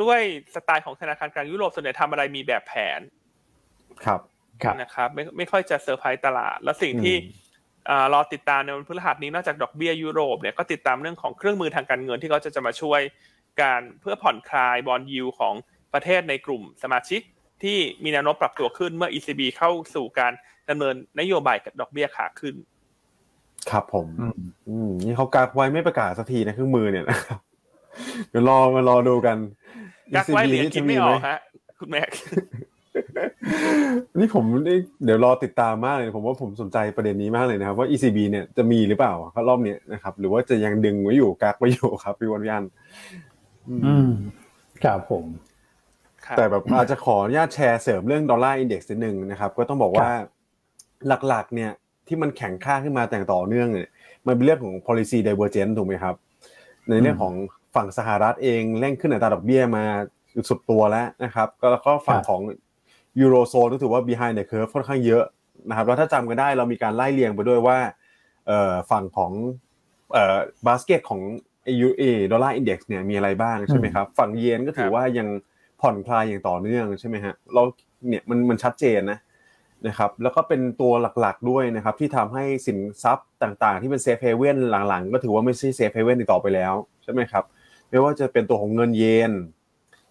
ด้วยสไตล์ของธนาคารกลางยุโรปส่วนใหญ่ทำอะไรมีแบบแผน ครับครับนะครับไม่ไม่ค่อยจะเซอร์ไพรส์ตลาด แล้วสิ่งที่อืมอ่ารอติดตามในวันพฤหัสนี้นอกจากดอกเบี้ยยุโรปเนี่ยก็ติดตามเรื่องของเครื่องมือทางการเงินที่เขาจะจะมาช่วย การเพื่อผ่อนคลายบอลยูของประเทศในกลุ่มสมาชิก ที่มีแนวโน้มปรับตัวขึ้นเมื่อ ECB เข้าสู่การดำเนินนโยบายกับดอกเบี้ยขาขึ้น ครับผมอืมอืมนี่เขากักไว้ไม่ประกาศสักทีนะเครื่องมือเนี่ยนะครับเดี๋ยวรอมารอดูกันกักไว้ ECB เหรียญกินไม่ออกจะหฮะคุณแม็กนี่ผมนี่เดี๋ยวรอติดตามมากเลย ผมว่าผมสนใจประเด็นนี้มากเลยนะครับว่า ECB เนี่ยจะมีหรือเปล่าครับรอบเนี้ยนะครับ หรือว่าจะยังดึงไว้อยู่กักไว้อยู่ครับพี่วันยัน อืมอืมครับผมครับแต่แบบอาจจะขออนุญาตแชร์เสริมเรื่องดอลลาร์อินเด็กซ์นิดนึงนะครับ ก็ต้องบอกว่าหลักๆ เนี่ยที่มันแข็งค่าขึ้นมาแต่งต่อเนื่องเนี่ยมันเป็นเรื่องของ policy divergence ถูกไหมครับ ในเรื่องของฝั่งสหรัฐเองเร่งขึ้นอัตราดอกเบี้ยมาสุดตัวแล้วนะครับ ก็แล้วก็ฝั่งครับของยูโรโซนก็ถือว่า behind the curve ค่อนข้างเยอะนะครับแล้วถ้าจำกันได้เรามีการไล่เรียงไปด้วยว่าเอ่อฝั่งของเอ่อบาสเกตของ AUA ดอลลาร์อินเด็กซ์เนี่ยมีอะไรบ้างใช่ไหมครับ ฝั่งเยนก็ถือว่ายังผ่อนคลายอย่างต่อเนื่องใช่ไหมฮะเราเนี่ยมันมันชัดเจนนะนะครับแล้วก็เป็นตัวหลักๆด้วยนะครับที่ทำให้สินทรัพย์ต่างๆ ที่เป็น safe haven หลังๆ ก็ถือว่าไม่ใช่ safe haven อีกต่อไปแล้วใช่ไหมครับไม่ว่าจะเป็นตัวของเงินเยน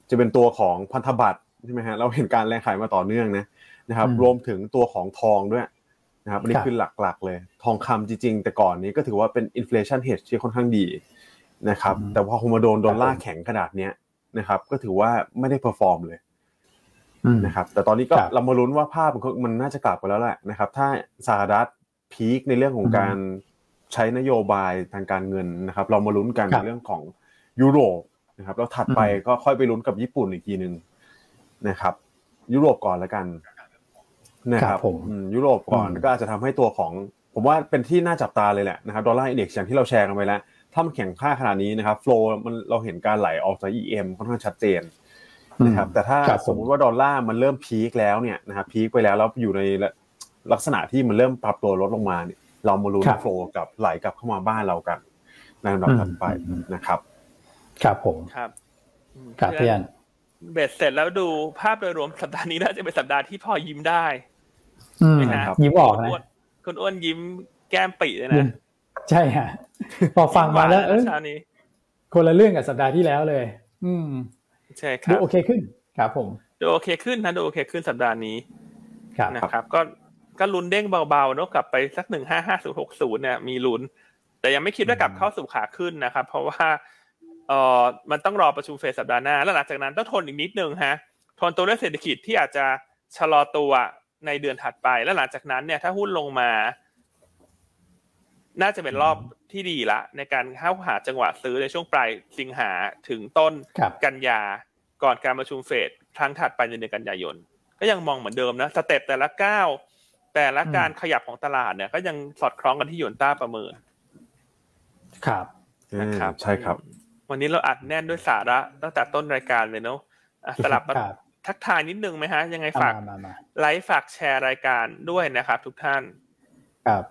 จะเป็นตัวของพันธบัตรใช่ไหมฮะเราเห็นการแรงขายมาต่อเนื่องนะนะครับอืมรวมถึงตัวของทองด้วยนะครับอันนี้ครับคือหลักๆเลย ทองคำจริงๆ แต่ก่อนนี้ก็ถือว่าเป็นอินฟล t ชันเฮดที่ค่อนข้างดี นะครับอืมแต่พอคงมาโดนดอลลาครับผมแข็งขนาดเนี้ยนะครับ ก็ถือว่าไม่ได้ perform เลยอืมนะครับ แต่ตอนนี้ก็ครับเรามาลุ้นว่าภาพมันก็มันน่าจะกลับไปแล้วแหละนะครับ ถ้าสหรัฐpeak ในเรื่องของอืมการใช้นโยบายทางการเงินนะครับ เรามาลุ้นกันครัในบเรื่องของยุโรปนะครับแล้วถัดไปอืมก็ค่อยไปลุ้นกับญี่ปุ่นอีกทีหนึ่งนะครับ ยุโรปก่อนแล้วกันนะครับครัรับบผมอืมยุโรปก่อนอืมก็อาจจะทำให้ตัวของ ผมว่าเป็นที่น่าจับตาเลยแหละนะครับ dollar index อย่างที่เราแชร์กันไปแล้ว ถ้ามันแข็งค่าขนาดนี้นะครับ flow มันเราเห็นการไหลออกจาก EM ค่อนข้างชัดเจนนะครับแต่ถ้าครับผมสมมติว่าดอลลาร์มันเริ่ม peak แล้วเนี่ยนะครับ peak ไปแล้วแล้วอยู่ในลักษณะที่มันเริ่มปรับตัวลดลงมาเนี่ยเรามาลุ้นครับโฟล์กับไหลกลับเข้ามาบ้านเรากันในลำดับอืมถัดไปอืมนะครับครับผมครับอืมครับพี่อันเบ็ดเสร็จแล้วดูภาพโดยรวมสัปดาห์นี้น่าจะเป็นสัปดาห์ที่พอยิ้มได้อืมนะฮะยิ้มออกคุณนะอ้วนคุณอ้วนยิ้มแก้มปีเลยยิ้นะม ใช่ฮะพอฟังมาแล้วเออเช้านี้คนละเรื่องกับสัปดาห์ที่แล้วเลย อืมใช่คดูรับโอเคขึ้นครับ ผมดูโอเคขึ้นนะดูโอเคขึ้นสัปดาห์นี้ครับนะครับ ก็ก็ลุ้นเด้งเบาๆเนอะกลับไปสักหนึ่งห้าห้าศูนย์หกศูนย์เนี่ยมีลุ้น แต่ยังไม่คิดว่ากลับเข้าสู่ขาขึ้นนะครับ เพราะว่าเอ่อมันต้องรอประชุมเฟดสัปดาห์หน้า แล้วหลังจากนั้นต้องทนอีกนิดนึงฮะ ทนตัวเลขเศรษฐกิจที่อาจจะชะลอตัวในเดือนถัดไป แล้วหลังจากนั้นเนี่ยถ้าหุ้นลงมา น่าจะเป็นรอบที่ดีละ ในการเข้าหาจังหวะซื้อในช่วงปลายสิงหาถึงต้นครับกันยาก่อนการประชุมเฟดครั้งถัดไปในเดือนกันยายน ก็ยังมองเหมือนเดิมนะสเต็ปแต่ละก้าวแต่ละการขยับของตลาดเนี่ย ก็ยังสอดคล้องกันที่หยวนต้าประเมิน ครับนะครับใช่ครับ วันนี้เราอัดแน่นด้วยสาระตั้งแต่ต้นรายการเลยเนาะอะสลับมาครับทักทายนิดนึงไหมฮะ ยังไงฝากมามามาไลฟ์ฝากแชร์รายการด้วยนะครับทุกท่าน ครับ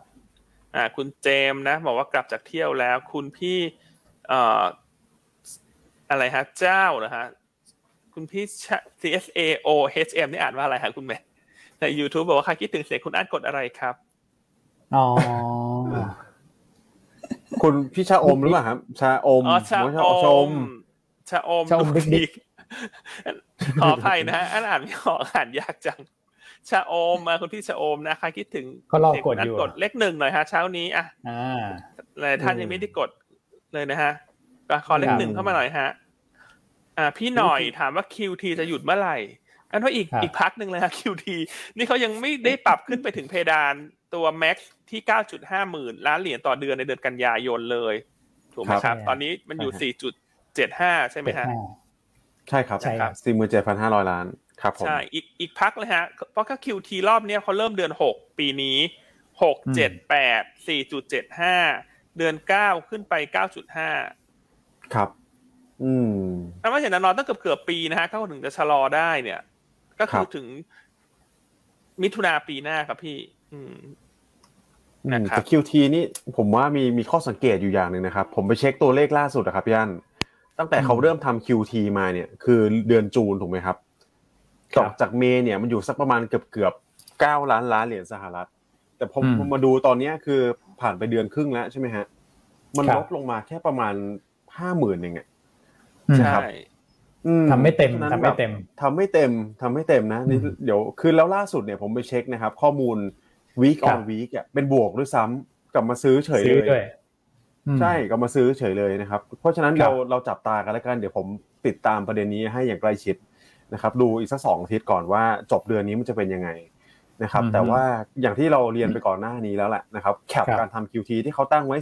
อ่าคุณเจมส์นะบอกว่ากลับจากเที่ยวแล้ว คุณพี่เอ่ออะไรฮะเจ้านะฮะคุณพี่ CSA O HM นี่อ่านว่าอะไรฮะคุณแม่ใน YouTube บอกว่าใครคิดถึงเสียงคุณอ่านกดอะไรครับอ๋อคุณพี่ชาอมหรือเปล่าครับชาอมอ๋อชาไม่ใช่อชมมชาอมชาอมบิ๊กบิ๊กขออภัยนะฮะอ่านอ่านไม่ออกอ่านยากจัง ชาอมมาคุณพี่ชาอมนะใครคิดถึงก็รอเสียงกคุดณอ่านอยู่กดเลขหนึ่งหน่อยฮะเช้านี้อะอ่าหลายท่านอืมยังไม่ได้กดเลยนะฮะก็ขอเลขหนึ่งเข้ามาหน่อยฮะ อ่า พี่หน่อยถามว่า QT จะหยุดเมื่อไหร่อันว่าอีกครับอีกพักหนึ่งเลยฮะ QT นี่เขายังไม่ได้ปรับขึ้นไปถึงเพดานตัว Max ที่9.5หมื่นล้านเหรียญต่อเดือนในเดือนกันยายนเลย ถูกไหมครับครับตอนนี้มันอยู่4.75ใช่ไหมฮะใช่ครับใช่ครับสี่หมื่นเจ็ดพันห้าร้อยล้าน ครับผมใช่อีกอีกพักเลยฮะเพราะก็ QT รอบเนี้ยเขาเริ่มเดือน6ปีนี้6 7 8 4.75เดือน9ขึ้นไป9.5ครับ อืมถ้าว่าเห็นนอนตั้งเกือบเกือบๆปีนะฮะเขาถึงจะชะลอได้เนี่ย ก็คืคอรับถึงมิถุนาปีหน้าครับพี่ อืมนะครับแต่ QT นี่ผมว่ามีมีข้อสังเกตอยู่อย่างหนึ่งนะครับ ผมไปเช็คตัวเลขล่าสุดอะครับพี่อันตั้งแต่เขาเริ่มทำ QT มาเนี่ย คือเดือนจูนถูกไหมครับ ครัจบบจากเมย์เนี่ยมันอยู่สักประมาณเกือบเกือบเก้าล้านล้านเหรียญสหรัฐ แต่ผมอืมผมมาดูตอนเนี้ยคือผ่านไปเดือนครึ่งแล้วใช่ไหมฮะ มันครับลดลงมาแค่ประมาณห้าหมื่นเองอะอืมใช่อืทำไม่เต็มพราะฉะนั้นทำไม่เต็มทำไม่เต็มทำไม่เต็มนะนี่อืมเดี๋ยวคือแล้วล่าสุดเนี่ยผมไปเช็คนะครับ ข้อมูล week ครั on บ week อะเป็นบวกด้วยซ้ำกลับมาซื้อเฉยซื้อเลด้วยยอืมใช่กลับมาซื้อเฉยเลยนะครับ เพราะฉะนั้นครัเราบเราจับตากันแล้วกันเดี๋ยวผมติดตามประเด็นนี้ให้อย่างใกล้ชิด นะครับดูอีกสักสองอาทิตย์ก่อนว่าจบเดือนนี้มันจะเป็นยังไงนะครับอืมแต่ว่าอย่างที่เราเรียนไปก่อนหน้านี้แล้วแหละนะครับแคปครับการทำ QT ที่เขาตั้งไว้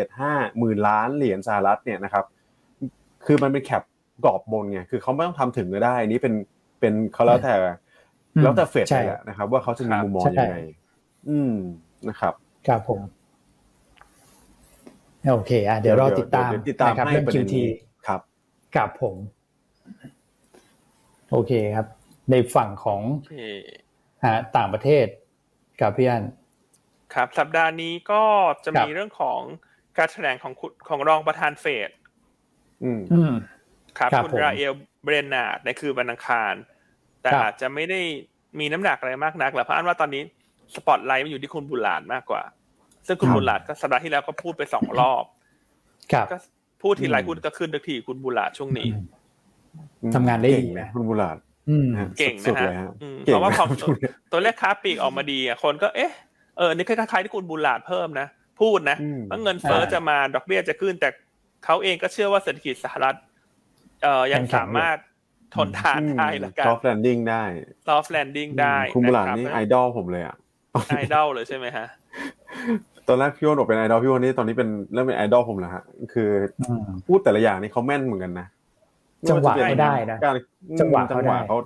4.75 หมื่นล้านเหรียญสหรัฐเนี่ยนะครับคือมันเป็นแคปกรอบบนไงคือเขาไม่ต้องทำถึงก็ได้อันนี้เป็นเป็นเขาแล้วแต่อืมแล้วแต่เฟดใช่เลยแหละนะครับ ว่าเขาจะมีครับมุมมองใช่ยังไง อืมนะครับครับผมโอเคอะเดี๋ยวรอติดตามเดี๋ยวติดตามนะครับให้เรื่องประเด็น QT นี้ครับกับผม โอเคครับ ในฝั่งของโอเคฮะต่างประเทศกับพี่อันครับ สัปดาห์นี้ก็จะครัมีบเรื่องของการแถลงของคุณของรองประธานเฟดอืมอืมครับครับคุณผมราเอลเบรนนาร์ดในคืนวันอังคาร แต่ครับอาจจะไม่ได้มีน้ำหนักอะไรมากนักหรอกเพราะอันว่าตอนนี้สปอตไลท์มันอยู่ที่คุณบุลลาดมากกว่า ซึ่งคุณครับบุลลาดก็สัปดาห์ที่แล้วก็พูดไปสองรอบครับก็พูดทีไรอืมหุ้นก็ขึ้นทุกทีคุณบุลลาดช่วงนี้ ทำงานได้ดีเก่นะคุณบุลาดอืมนะฮะเก่งสุนะดๆฮะเลยฮะอืมเก่เพงราะว่านะพอช่วงเนี้ยตัวเลขค้าปลีกออกมาดีอะคนก็เอ๊ะเออนี่คล้ายๆที่คุณบุลลาดเพิ่มนะพูดนะอืมว่าเงินเฟ้ออ่าจะมาดอกเบี้ยจะขึ้น แต่เขาเองก็เชื่อว่าเศรษฐกิจสหรัฐเอ่อยังยังแข็งอยู่สามารถทนทานได้ละกันซอฟต์แลนดิ้งได้ soft landing ได้คุณบุลาดะรับนี่ไอดอลผมเลยอะไอดอลเลยใช่ไหมฮะตอนแรกพี่วอนบอกเป็นไอดอลพี่วอนนี่ตอนนี้เป็นเริ่มเป็นไอดอลผมแล้วฮะคืออืมพูดแต่ละอย่างนี่เขาแม่นเหมือนกันนะ จังหวะม่าจเขาได้นะการจังหวะจัเขางหวะได้เขา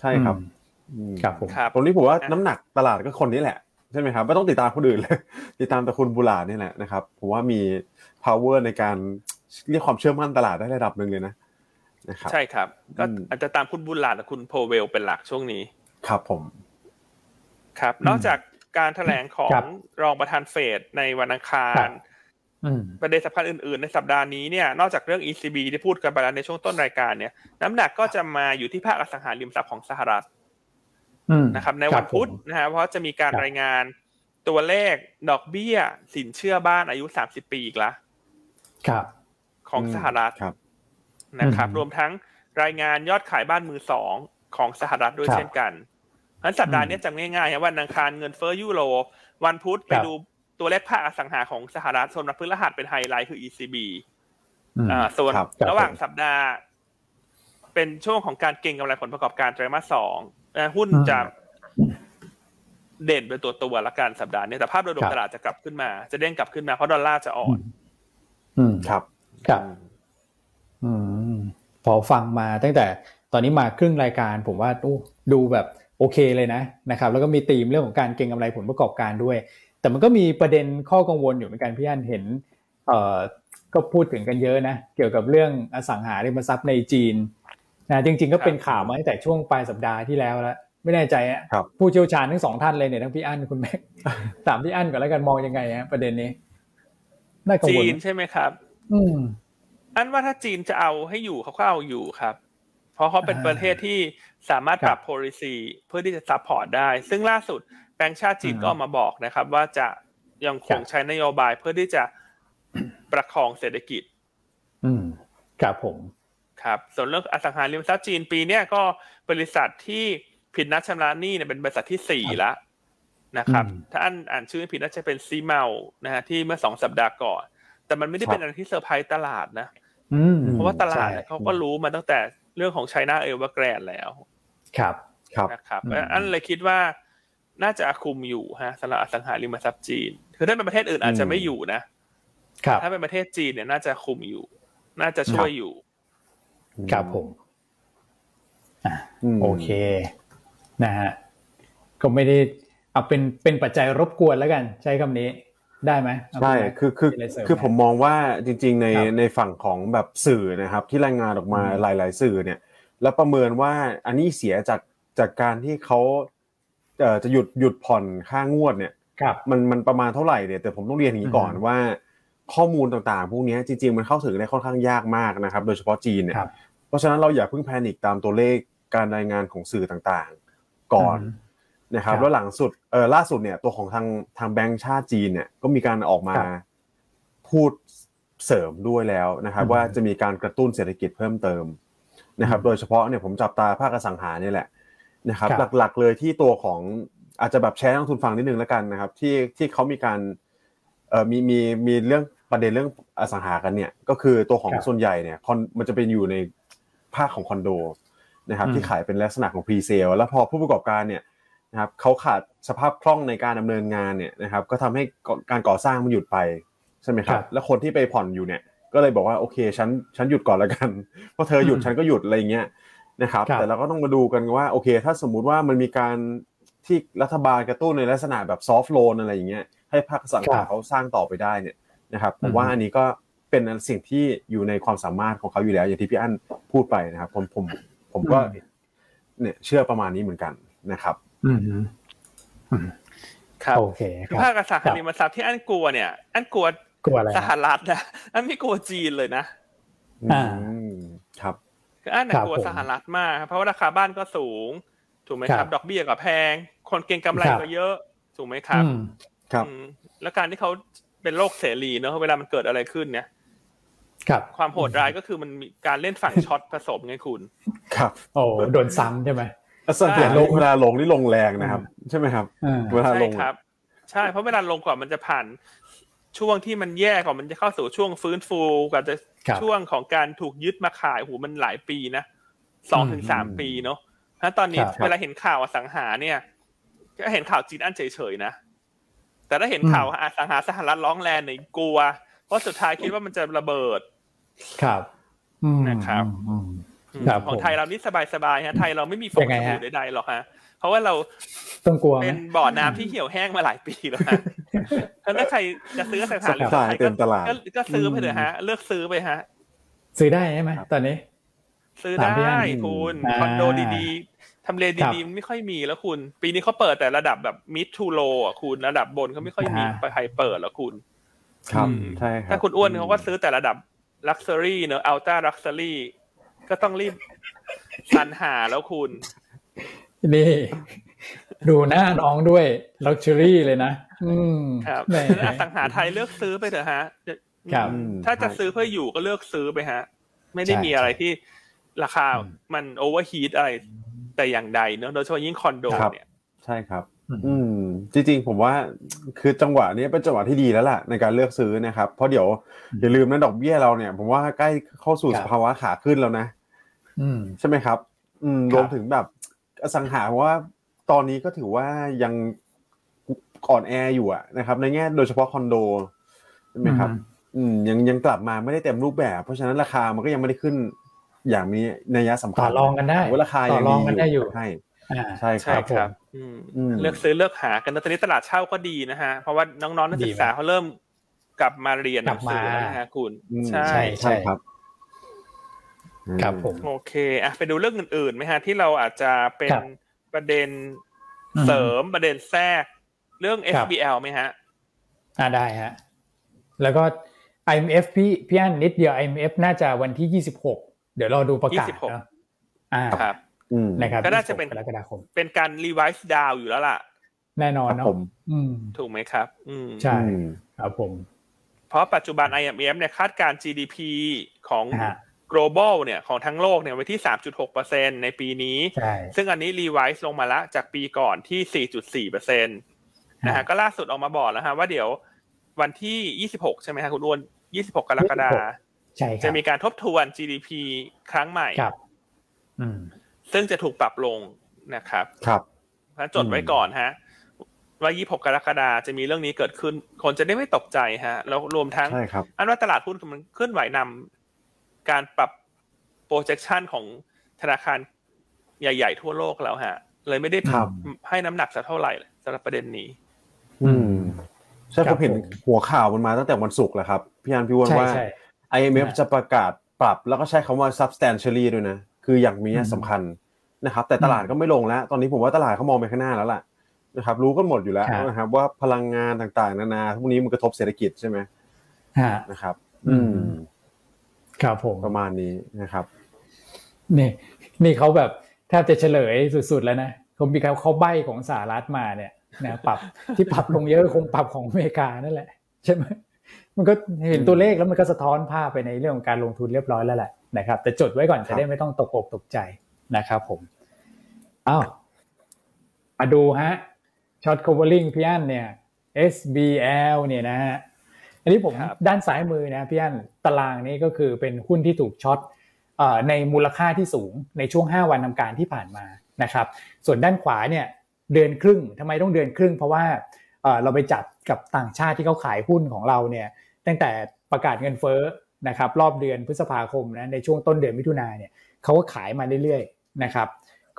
ใช่ครับอืมอืมครับผมครับตรงนี้ผมว่าอะน้ำหนักตลาดก็คนนี้แหละใช่ไหมครับไม่ต้องติดตามคนอื่นเลยติดตามแต่คุณบุลาดนี่แหละนะครับผมว่ามี power ในการเรียกความเชื่อมั่นตลาดได้ระดับหนึ่งเลยนะนะครับใช่ครับ ก็อืมอาจจะตามคุณบุลลาดกับคุณโพเวลเป็นหลักช่วงนี้ ครับผม ครับ นอกจากการแถลงขอครังบรองประธานเฟดในวันอังคาครัรบอืม ประเด็นสำคัญอื่นๆ ในสัปดาห์นี้เนี่ยนอกจากเรื่อง ECB ที่พูดกันไปแล้วในช่วงต้นรายการเนี่ย น้ำหนักก็จะมาอยู่ที่ภาคอสังหาริมทรัพย์ของสหรัฐอืมนะครับ ในวันพุธครับผมนะฮะเพราะจะมีการครับรายงานตัวเลขดอกเบี้ย สินเชื่อบ้านอายุ30ปีอีกละครับ ของสหรัฐครับนะครับอืมรวมทั้งรายงานยอดขายบ้านมือสองของสหรัฐด้วยครับเช่นกันเพราะฉะนั้นสัปดาห์อืมนี้จำง่ายๆครับวันอังคารเงินเฟ้อยุโรปวันพุธไปครับดู ตัวเลขภาคอสังหาของสหรัฐส่วนวันพฤหัสเป็นไฮไลท์คือ ECB อืมอ่าส่วนครับระหว่างผมสัปดาห์ เป็นช่วงของการเก็งกำไรผลประกอบการไตรมาสสองนะหุ้นอืมจะเด่นเป็นตัวตัวละกันสัปดาห์นี้แต่ภาพโดยรวครัมบตลาดจะกลับขึ้นมา จะเด้งกลับขึ้นมาเพราะดอลลาร์จะอ่อน อืมครับครับ อืมพอฟังมาตั้งแต่ตอนนี้มาครึ่งรายการ ผมว่าอู้ดูแบบโอเคเลยนะนะครับ แล้วก็มีธีมเรื่องของการเก็งกำไรผลประกอบการด้วย แต่มันก็มีประเด็นข้อกังวลอยู่เหมือนกันพี่อันเห็นเอ่อก็พูดถึงกันเยอะนะเกี่ยวกับเรื่องอสังหาริมทรัพย์ในจีนนะจริง ๆ ก็เป็นข่าวมาตั้งแต่ช่วงปลายสัปดาห์ที่แล้วแล้วไม่แน่ใจอะครับผู้เชี่ยวชาญทั้งสองท่านเลยเนี่ยทั้งพี่อั้นคุณแม็กถามพี่อั้นก่อนแล้วกันมองยังไงฮะประเด็นนี้น่ากังจีวลนไหมใช่ไหมครับ อืมอันว่าถ้าจีนจะเอาให้อยู่เขาก็เอาอยู่ครับ เพราะเขาเป็นอ่าประเทศที่สามารถปรับ policy เพื่อที่จะ support ได้ ซึ่งล่าสุด แบงก์ชาติจีนอืมก็ออกมาบอกนะครับ ว่าจะยังคครังบใช้นโยบายเพื่อที่จะประคองเศรษฐกิจ อืมครับผมครับส่วนเรื่องอสังหาริมทรัพย์จีนปีเนี้ยก็บริษัทที่ผิดนัดชำระหนี้เนี่ยเป็นบริษัทที่สี่ครับละนะครับอืมถ้าอันอ่านชื่อไม่ผิดน่าจะเป็น Shimao นะฮะที่เมื่อสองสัปดาห์ก่อน แต่มันไม่ได้เป็นอะไรที่เซอร์ไพรส์ตลาดนะอืมเพราะว่าตลาดใช่เขาก็รู้มาตั้งแต่เรื่องของ China Evergrande แล้ว ครับ ครับนะครับอืมอันเลยคิดว่า น่าจะคุมอยู่ฮะสำหรับอสังหาริมทรัพย์จีน คือถ้าเป็นประเทศอื่นอาจจะไม่อยู่นะครับถ้าเป็นประเทศจีนเนี่ยน่าจะคุมอยู่ น่าจะช่วยอยู่ ครับผมอะมโอเค นะฮะก็ไม่ได้เอาเป็นเป็นปัจจัยรบกวนแล้วกัน ใช้คำนี้ได้ไหมเอาใช่ณแม็กคือคือมีะไรเสริคือผมมองว่าจริง ๆ ในครับในฝั่งของแบบสื่อนะครับ ที่รายงานออกมาอืมหลาย ๆ สื่อเนี่ย แล้วประเมินว่าอันนี้เสียจากจากการที่เขาเอ่อ จะหยุดหยุดผ่อนค่างวดเนี่ยครับมันมันประมาณเท่าไหร่เนี่ยแต่ผมต้องเรียนอย่างนี้ก่อนอืมว่า ข้อมูลต่างๆ พวกเนี้ยจริง ๆ มันเข้าถึงได้ค่อนข้างยากมากนะครับ โดยเฉพาะจีนเนี่ยครับเพราะฉะนั้นเราอย่าเพิ่งแพนิคตามตัวเลขการรายงานของสื่อต่างๆ ก่อนอืมนะครับครับแล้วหลังสุดเออล่าสุดเนี่ยตัวของทางทางแบงก์ชาติจีนเนี่ยก็มีการออกมาครับพูดเสริมด้วยแล้วนะครับอืมว่าจะมีการกระตุ้นเศรษฐกิจเพิ่มเติมนะครับอืมโดยเฉพาะเนี่ยผมจับตาภาคอสังหาเนี่ยแหละ นะครับครับหลักๆเลยที่ตัวของอาจจะแบบแชร์นักลงทุนฟังนิดนึงแล้วกันนะครับ ที่ที่เขามีการเอ่อมีมีมีเรื่องประเด็นเรื่องอสังหากันเนี่ย ก็คือตัวของครับส่วนใหญ่เนี่ยคอนมันจะเป็นอยู่ในภาคของคอนโดนะครับอืมที่ขายเป็นลักษณะของพรีเซลแล้วพอผู้ประกอบการเนี่ยนะครับเขาขาดสภาพคล่องในการดำเนินงานเนี่ยนะครับก็ทำให้การก่อสร้างมันหยุดไปใช่ไหมครัครับบแล้วคนที่ไปผ่อนอยู่เนี่ยก็เลยบอกว่าโอเคฉันฉันหยุดก่อนแล้วกันเพราะเธอหยุดอืมฉันก็หยุดอะไรอย่างเงี้ย นะครับครับ แต่เราก็ต้องมาดูกันว่าโอเค ถ้าสมมุติว่ามันมีการที่รัฐบาลกระตุ้นในลักษณะแบบซอฟ t ์โลนอะไรอย่างเงี้ยให้ภาคอสังครัหาบเขาสร้างต่อไปได้เนี่ยนะครับผอืมมว่าอันนี้ก็เป็นสิ่งที่อยู่ในความสามารถของเขาอยู่แล้ว อย่างที่พี่อั้นพูดไปนะครับ ผมผมผมก็เนี่ยเชื่อประมาณนี้เหมือนกันนะครับ อืมอืมครับโอเคคคือรับภาคอสังหาริมทรัพย์ที่อันกลัวเนี่ย อันกลัวกลัวอะไรสฮะหรัฐนะอันไม่กลัวจีนเลยนะอ่าอืมครับ คืออันน่ะครับกลัวผมสหรัฐมากครับเพราะว่าราคาบ้านก็สูง ถูกไหมคครัรับบดอกเบี้ยก็แพง คนเก็งกำไรครับก็เยอะ ถูกไหมครับอืมครับอืมแล้วการที่เขาเป็นโลกเสรีเนอะเวลามันเกิดอะไรขึ้นเนี่ยครับความโหดร้ายก็คือมันมีการเล่นฝั่งช็อตผสมไงคุณ ครับ โอ้โดนซ้ำใช่ไหมแล้วสังเกตลงเวลาลงนี่ลงแรงนะครับ ใช่ไหมครับอ่าเวลาใช่ลงครับ ใช่เพราะเวลาลงก่อนมันจะผ่าน ช่วงที่มันแย่ก่อนมันจะเข้าสู่ช่วงฟื้นฟูกว่าจะครับช่วงของการถูกยึดมาขายโหมันหลายปีนะสองถึงสามอืมปีเนาะถ้าตอนนี้ครับเวลาเห็นข่าวอสังหาเนี่ยก็เห็นข่าวจีนอันเฉยๆนะแต่ถ้าเห็นข่าวอสังหาสหรัฐร้องแรงเนี่ยกลัว เพราะสุดท้ายคิดว่ามันจะระเบิด ครับอืมนะครับอืมครับของผมไทยเรานี่สบายๆฮะไทยเราไม่มีฟองยังไงสฮะบู่ใดๆหรอกฮะ เพราะว่าเราต้องกลัวไหมเป็นบ่อน้ำที่เหี่ยวแห้งมาหลายปีแล้วฮะถ้าใครจะซื้ออสังหาริมทรัพย์ไทยเต็มตลาดก็ก็ซื้อไปเถอะฮะ เลือกซื้อไปฮะ ซื้อได้ใช่ไหมตอนนี้ ซื้อตามที่ได้อันคุณอ่าคอนโดดีๆทำเลครับดีๆมันไม่ค่อยมีแล้วคุณ ปีนี้เขาเปิดแต่ระดับแบบมิดทูโลอะคุณระดับบนเขาไม่ค่อยมีอ่าไปใครเปิดแล้วคุณ ครับอืมใช่ครับถ้าคุณอ้วนเขาก็ซื้อแต่ระดับ luxury เนอะ ultra luxury ก็ต้องรีบสรรหาแล้วคุณ นี่ดูหน้าน้องด้วย luxury เลยนะ อืมครับแหมอสังหาไทยเลือกซื้อไปเถอะฮะครับอืมถ้าจะซื้อเพื่ออยู่ก็เลือกซื้อไปฮะ ไม่ได้ใช่มีอะไรที่ราคาอืมมัน overheat อะไร แต่อย่างใดเนอะโดยเฉพาะยิ่งคอนโดครับเนี่ยใช่ครับอืมอืม จริงๆ ผมว่าคือจังหวะนี้เป็นจังหวะที่ดีแล้วล่ะในการเลือกซื้อนะครับ เพราะเดี๋ยวอย่าลืมนะดอกเบี้ยเราเนี่ย ผมว่าใกล้เข้าสู่ครัสบภาวะขาขึ้นแล้วนะอืมใช่ไหมครับ อืมครับรวมถึงแบบ อสังหาเพราะว่าตอนนี้ก็ถือว่ายังอ่อนแออยู่อะนะครับ ในแง่โดยเฉพาะคอนโดใช่ไหมครับ อืมยังยังกลับมาไม่ได้เต็มรูปแบบ เพราะฉะนั้นราคามันก็ยังไม่ได้ขึ้น อย่างมีนัยสำคัญต่อรองกันได้ว่าราคาต่ยัองรองกันได้อยู่ใช่อ่าใช่คใช่รับครับผมอืมอืมเลือกซื้อเลือกหากันนะตอนนี้ตลาดเช่าก็ดีนะฮะเพราะว่าน้องๆนักศึกษาดีมากเขาเริ่มกลับมาเรียนหนังสือกลับมาแล้วนะฮะคุณอืมใช่ใช่ใช่ครับ ครับผมโอเคอะไปดูเรื่องอื่นๆไหมฮะที่เราอาจจะเป็นครับประเด็นอืมเสริมประเด็นแทรกเรื่องครับ FBL ไหมฮะอ่าได้ฮะแล้วก็ IMF พี่พี่อันนิดเดียว IMF น่าจะวันที่26เดี๋ยวรอดูประกาศ26เนอะอ่าครับอืมนะครับก็น่าจะเป็น26กรกฎาคมเป็นการรีไวซ์ดาวอยู่แล้วล่ะ แน่นอนครับเนาะผมอืมถูกไหมครับ อืมใช่อืมครับผม เพราะปัจจุบัน IMF เนี่ยคาดการณ์ GDP ของฮะ global เนี่ยของทั้งโลกเนี่ยไว้ที่ 3.6%ในปีนี้ใช่ซึ่งอันนี้รีไวซ์ลงมาละจากปีก่อนที่ 4.4%นะฮะก็ล่าสุดออกมาบอกแล้วฮะว่าเดี๋ยววันที่ 26 ใช่ไหมฮะคุณอ้วน 26 กรกฎาคมใช่คจะรับมีการทบทวน GDP ครั้งใหม่ครับอืมซึ่งจะถูกปรับลงนะครับ ครับเพราะฉะนั้นจดไว้ก่อนฮะ ว่า 26 กรกฎาจะมีเรื่องนี้เกิดขึ้น คนจะได้ไม่ตกใจฮะ แล้วรวมทั้งใช่ครับอันว่าตลาดหุ้นมันเคลื่อนไหวนำ การปรับ projection ของธนาคารใหญ่ ๆ ทั่วโลกแล้วฮะ เลยไม่ได้ครับให้น้ำหนักสักเท่าไหร่สำหรับประเด็นนี้ อืมใช่คผรับมเห็นผมหัวข่าวมันมาตั้งแต่วันศุกร์แล้วครับ พี่อันพี่อ้วนใช่ว่าใช่ IMF นะจะประกาศปรับแล้วก็ใช้คำว่า substantially ด้วยนะ คืออย่างมีนัยสำคัญนะครับ แต่ตลาดก็ไม่ลงแล้ว ตอนนี้ผมว่าตลาดเขามองไปข้างหน้าแล้วล่ะนะครับรู้กันหมดอยู่แล้วครับนะครับว่าพลังงานต่างๆ นานาพวกนี้มันกระทบเศรษฐกิจใช่ไหมฮะนะครับ อือืมม ครับผมประมาณนี้นะครับ นี่ นี่เขาแบบแทบจะเฉลยสุด ๆ แล้วนะเขามีเขาเขาใบของสหรัฐมาเนี่ยนะปรับที่ปรับลงเยอะคงปรับของอเมริกานั่นแหละ ใช่ไหมมันก็เห็นตัวเลขแล้วมันก็สะท้อนภาพไปในเรื่องของการลงทุนเรียบร้อยแล้วแหละนะครับ แต่จดไว้ก่อนครับจะได้ไม่ต้องตกอกตกใจนะครับผมอ้าวมาดูฮะช็อต covering พี่อันเนี่ย SBL เนี่ยนะฮะ อันนี้ผมครับด้านซ้ายมือนะพี่อันตารางนี้ก็คือเป็นหุ้นที่ถูก short เอ่อในมูลค่าที่สูงในช่วง 5 วันทำการที่ผ่านมานะครับ ส่วนด้านขวาเนี่ยเดือนครึ่งทำไมต้องเดือนครึ่ง เพราะว่าเอ่อเราไปจับกับต่างชาติที่เขาขายหุ้นของเราเนี่ยตั้งแต่ประกาศเงินเฟ้อนะครับรอบเดือนพฤษภาคมนะในช่วงต้นเดือนมิถุนาเนี่ยเขาก็ขายมาเรื่อยๆนะครับ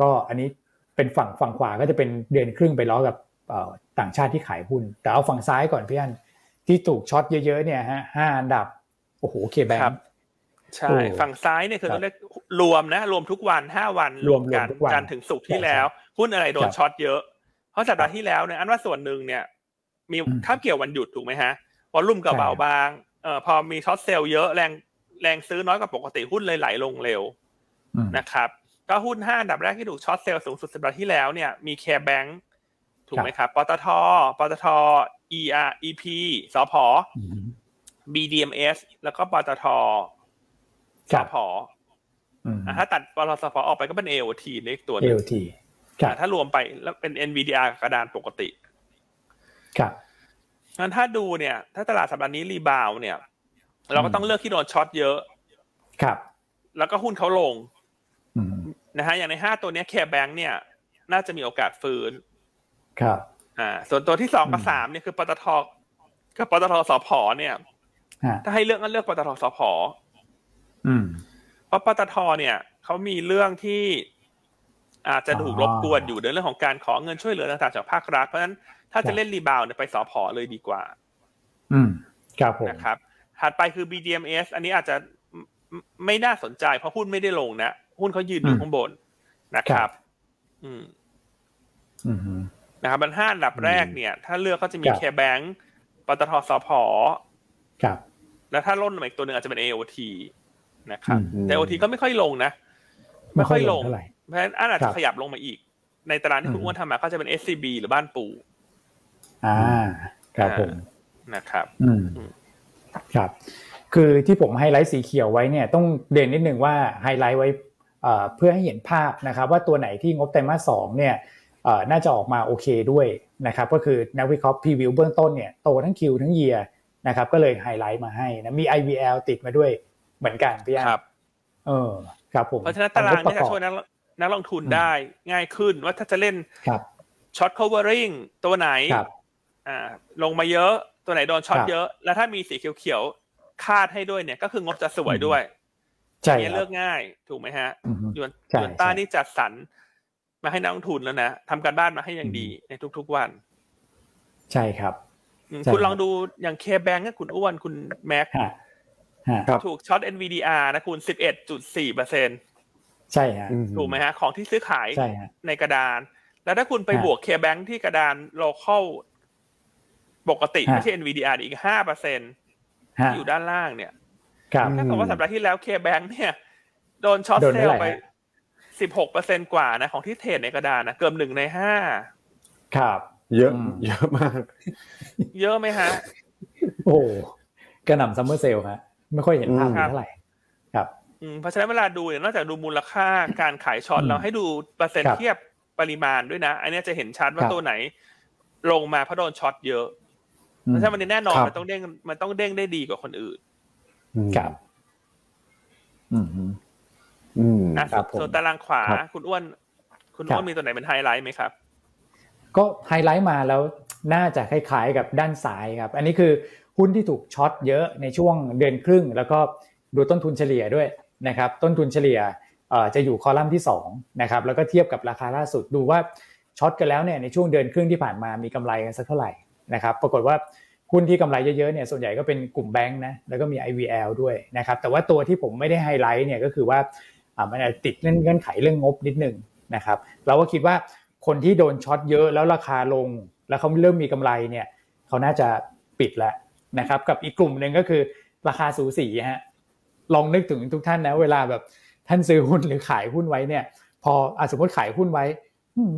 ก็อันนี้เป็นฝั่งฝั่งขวาก็จะเป็นเดือนครึ่งไปล้อกับเอ่อต่างชาติที่ขายหุ้น แต่เอาฝั่งซ้ายก่อนพี่อัน ที่ถูกช็อตเยอะๆเนี่ยฮะห้าอันดับโอ้โหเคแบงครับใช่โอ้ฝั่งซ้ายเนี่ยคือครับต้องเรียกรวมนะ รวมทุกวันห้าวันรวมกันรวมทุกวันจันทร์ถึงศุกร์ที่ใช่แล้วหุ้นอะไรโดนครับ short เยอะ เพราะสัปดาห์ที่แล้วเนี่ยอันว่าส่วนหนึ่งเนี่ย มีอืมข้ามเกี่ยววันหยุดถูกไหมฮะ volume ก็ใช่เบาบางเอ่อพอมี short sell เยอะแรงแรงซื้อน้อยกว่าปกติหุ้นเลยไหลลงเร็วอืมนะครับก็หุ้นห้าอันดับแรกที่ถูก short sell สูงสุดสัปดาห์ที่แล้วเนี่ยมี KBANK ถูกไหมครับปตทปตท ER EP สพอืม BDMS แล้วก็ปตทสพครับอืมอะถ้าตัดปตทสพออกไปก็เป็น AOT ในอีกตัวหนึ่ง AOT ครับอะถ้ารวมไปแล้วเป็น NVDR กับกระดานปกติ ครับงั้นถ้าดูเนี่ย ถ้าตลาดสัปดาห์นี้ rebound เนี่ย เราก็ต้องเลือกที่โดน short เยอะ ครับ แล้วก็หุ้นเขาลงอืมนะฮะอย่างในห้าตัวเนี้ย KBANK เนี่ย น่าจะมีโอกาสฟื้น ครับอ่าส่วนตัวที่สองกับอืมสามเนี่ยคือปตทกับปตทสพเนี่ยฮะถ้าให้เลือกก็เลือกปตทสพอืมเพราะปตทเนี่ยเขามีเรื่องที่อาจจะถูกอ๋อรบกวนอยู่ในเรื่องของการขอเงินช่วยเหลือต่างๆจากภาครัฐเพราะฉะนั้นถ้าครัจะบเล่นรีบาวด์เนี่ยไปสพเลยดีกว่า อืมครับผมนะครับถัดไปคือ BDMs อันนี้อาจจะไม่ไม่น่าสนใจ เพราะหุ้นไม่ได้ลงนะ หุ้นเขายืนอยู่อืมข้างบนนะครับ อืม อืม นะครับมันห้าอันดับแรกเนี่ย ถ้าเลือกก็จะมีครับ KBank ปตทสผครับ แล้วถ้าร่นมาอีกตัวหนึ่งอาจจะเป็น AOT นะครับอืมแต่ AOT ก็ไม่ค่อยลงนะ ไม่ค่อยลงเท่าไหร่เพราะฉะนั้นอันอาจจะครับขยับลงมาอีก ในตารางที่คุณอืมอ้วนทำมาก็จะเป็น SCB หรือบ้านปูอ่าครับผมนะครับ อืมอืมครับ คือที่ผมไฮไลท์สีเขียวไว้เนี่ยต้องเด่นนิดนึงว่าไฮไลท์ไว้เอ่อเพื่อให้เห็นภาพนะครับ ว่าตัวไหนที่งบไตรมาสสองเนี่ยเอ่อ น่าจะออกมาโอเคด้วยนะครับก็คือนักวิเคราะห์ preview เบื้องต้นเนี่ยโตทั้ง Q ทั้ง year นะครับก็เลยไฮไลท์มาให้นะมี IVL ติดมาด้วยเหมือนกันพี่อันครับเออครับผมเพราะฉะนั้นตารางนี้จะช่วยนะนักนักลงทุนได้ง่ายขึ้นว่าถ้าจะเล่นครับช็อต covering ตัวไหนครับอ่าลงมาเยอะตัวไหนโดน short ครับเยอะ แล้วถ้ามีสีเขียวๆคาดให้ด้วยเนี่ย ก็คืองบจะสวยด้วยใช่อันนี้ครัเลืบอกง่ายถูกไหมฮะอือฮึยวนใช่ยวนต้าใช่นี่จัดสรร มาให้นักลงทุนแล้วนะทำการบ้านมาให้อย่างดีในทุก ๆวัน ใช่ครับอืมใช่คุณครับลองดูอย่างเคแบงก์คุณอ้วนคุณแม็กฮะฮะครับถูกช็อต NVDR นะคุณ11.4เปอร์เซ็นใช่ฮะอืมถูกไหมฮะ ของที่ซื้อขายใช่ฮะในกระดาน แล้วถ้าคุณไปฮะบวกเคแบงก์ที่กระดาน local ปกติฮะไม่ใช่ NVDR อีก5เปอร์เซ็นฮะอยู่ด้านล่างเนี่ยครับอืมถ้าเกิดว่าสัปดาห์ที่แล้ว KBank เนี่ย โดน short โดน sell เท่าไห ร่ไปฮะ16เปอร์เซ็นกว่านะของที่ trade ในกระดานนะเกือบหนึ่งในห้าครับ เยอะอืมเยอะมาก เยอะไหมฮะ โอ้โหกระหน่ำ summer sale ฮะไม่ค่อยเห็นภาพอืมเท่าไหร่ครับอืมเพราะฉะนั้นเวลาดูเนี่ยนอกจากดูมูลค่าการขาย short อืมแล้วให้ดูเปอร์เซ็นต์ครับเทียบปริมาณด้วยนะ อันเนี้ยจะเห็นชัดว่าครับตัวไหน ลงมาเพราะโดน short เยอะอืเพมราะฉะนั้นวันนี้แน่นอนครับมันต้องเด้งมันต้องเด้งได้ดีกว่าคนอื่นครับ อืมฮึอืม นะครับผมส่วนตารางขวาครับคุณอ้วน คุณครับว่ามีตัวไหนเป็นไฮไลท์ไหมครับ ก็ไฮไลท์มาแล้วน่าจะคล้ายๆกับด้านซ้ายครับ อันนี้คือหุ้นที่ถูก short เยอะในช่วงเดือนครึ่ง แล้วก็ดูต้นทุนเฉลี่ยด้วยนะครับ ต้นทุนเฉลี่ยเอ่อจะอยู่คอลัมน์ที่2นะครับแล้วก็เทียบกับราคาล่าสุดดูว่า short กันแล้วเนี่ยในช่วงเดือนครึ่งที่ผ่านมามีกำไรกันสักเท่าไหร่นะครับ ปรากฏว่าหุ้นที่กำไรเยอะๆเนี่ยส่วนใหญ่ก็เป็นกลุ่มแบงค์นะแล้วก็มี IVL ด้วยนะครับแต่ว่าตัวที่ผมไม่ได้ไฮไลท์เนี่ยก็คือว่าอ่า มันอาจจะติดเงื่อนไขเรื่องงบนิดนึงนะครับเราก็คิดว่าคนที่โดน short เยอะแล้วราคาลง แล้วเขาเริ่มมีกำไรเนี่ยเขาน่าจะปิดแล้วนะครับกับอีกกลุ่มหนึ่งก็คือราคาสูสีฮะลองนึกถึงทุกท่านนะเวลาแบบท่านซื้อหุ้นหรือขายหุ้นไว้เนี่ย พออสมมติขายหุ้นไว้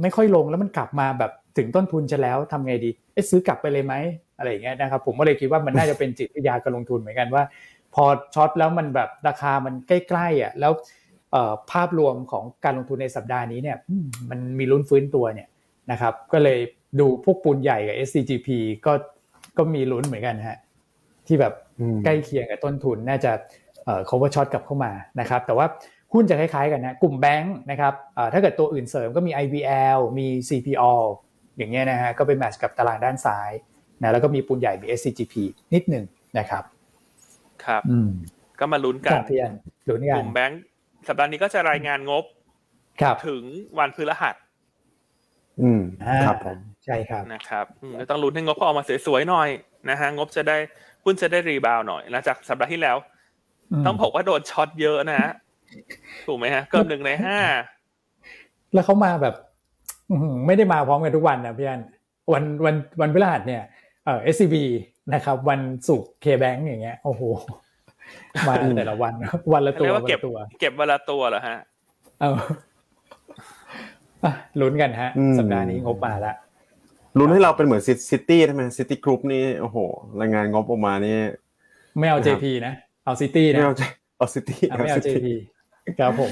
ไม่ค่อยลงแล้วมันกลับมาแบบถึงต้นทุนจะแล้วทำไงดีเอ๊ะซื้อกลับไปเลยไหมอะไรอย่างเงี้ยนะครับผมก็เลยคิดว่ามันน่าจะเป็นจิตวิทยาการลงทุนเหมือนกันว่า พอช็อตแล้วมันแบบราคามันใกล้ๆอะแล้ว ภาพรวมของการลงทุนในสัปดาห์นี้เนี่ยอืมมันมีลุ้นฟื้นตัวเนี่ยนะครับ ก็เลยดูพวกปูนใหญ่กับ SCGP ก็ก็มีลุ้นเหมือนกันฮะที่แบบอืมใกล้เคียงกับต้นทุนน่าจะเอ่อ cover shot กลับเข้ามานะครับ แต่ว่าหุ้นจะคล้ายๆกันนะกลุ่มแบงค์นะครับเอ่อถ้าเกิดตัวอื่นเสริมก็มี IVL มี CPO อย่างเงี้ยนะฮะก็เป็นแมทช์กับตารางด้านซ้ายนะแล้วก็มีปูนใหญ่มี SCGP นิดหนึ่งนะครับ ครับอืมก็มาลุ้นกักันบเพียนลุ้นกกันลุ่มแบงค์ สัปดาห์นี้ก็จะรายงานงบครับถึงวันพฤหัส อืมอ่าครับผมใช่ครับนะครับอืมก็ต้องลุ้นให้งบเขาออกมาสวยๆหน่อยนะฮะงบจะได้หุ้นจะได้ rebound หน่อยหลังจากสัปดาห์ที่แล้วมต้องบอกว่าโดนช็อตเยอะนะฮะถูกไหมฮะเกือบหนึ่งในห้าแล้วเขามาแบบอื้อหือไม่ได้มาพร้อมกันทุกวันนะพี่อันวันวันวันพฤหัสเนี่ยเอ่อ SCB นะครับ วันศุกร์ KBank อย่างเงี้ยโอ้โห มาแต่ละวัน วันละตัวเรียกว่าเก็บวันละตัว เก็บวันละตัวเหรอฮะ เอออะลุ้นกันฮะอืมสัปดาห์นี้งบมาแล้วลุ้นให้เราเป็นเหมือนซิตี้ใช่ไหมซิตี้กรุ๊ปนี่โอ้โห รายงานงบออกมานี่ ไม่เอานะครับ JP นะ เอาซิตี้นะไม่เอาใจเอาซิตี้อะไม่เอา JP ครับผม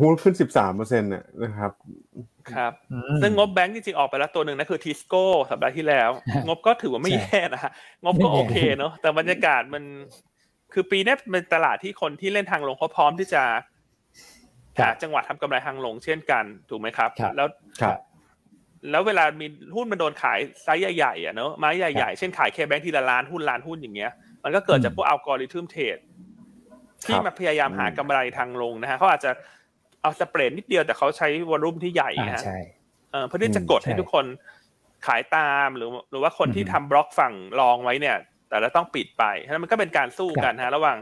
หุ้นขึ้นสิบสามเปอร์เซ็นต์น่ะนะครับ ครับอืมซึ่งงบแบงก์จริงๆออกไปแล้วตัวหนึ่งนะคือทิสโก้สัปดาห์ที่แล้ว งบก็ถือว่าไม่ใช่แย่นะฮะงบก็ไม่แย่โอเคเนอะแต่บรรยากาศมัน คือปีนี้เป็นตลาดที่คนที่เล่นทางลงเขาพร้อมที่จะหาครับจังหวะทำกำไรทางลงเช่นกันถูกไหมครับครับ แล้วครับ แล้วเวลามีหุ้นมันโดนขายไซส์ใหญ่ๆอะเนอะไม้ใหญ่ๆ เช่นขาย KBank ทีละล้านหุ้นล้านหุ้นอย่างเงี้ย มันก็เกิดจากพวก algorithm trade ที่ครับมาพยายามหากำไรทางลงนะฮะเขาอาจจะเอา spread นิดเดียวแต่เขาใช้ volume ที่ใหญ่อ่านะฮะใช่เอ่อเพื่อที่จะกดใช่ให้ทุกคนขายตามหรือ หรือว่าคนที่อือฮึทำบล็อกฝั่ง long ไว้เนี่ย แต่ละต้องปิดไปฉะนั้นมันก็เป็นการสู้กันฮะระหว่าง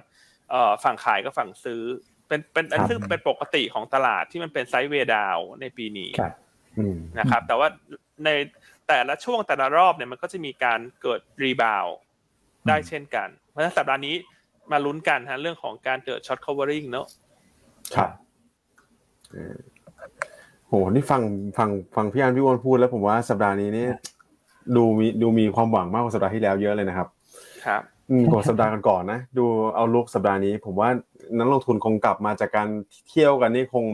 เอ่อฝั่งขายกับฝั่งซื้อ เป็นเป็นอันครับซึ่งเป็นปกติของตลาดที่มันเป็น sideway down ในปีนี้ครับอืมนะครับ แต่ว่าในแต่ละช่วงแต่ละรอบเนี่ยมันก็จะมีการเกิด rebound ได้เช่นกัน เพราะฉะนั้นสัปดาห์นี้มาลุ้นกันฮะเรื่องของการเกิดช็อต covering เนอะครับเออโหนี่ฟังฟังฟังพี่อันพี่อ้วนพูดแล้วผมว่าสัปดาห์นี้นี่ดูมีดูมีความหวังมากกว่าสัปดาห์ที่แล้วเยอะเลยนะครับ ครับอืมกว่าสัปดาห์ก่อนๆนะ ดูเอาลุกสัปดาห์นี้ ผมว่านักลงทุนคงกลับมาจากการเที่ยวกันนี่คง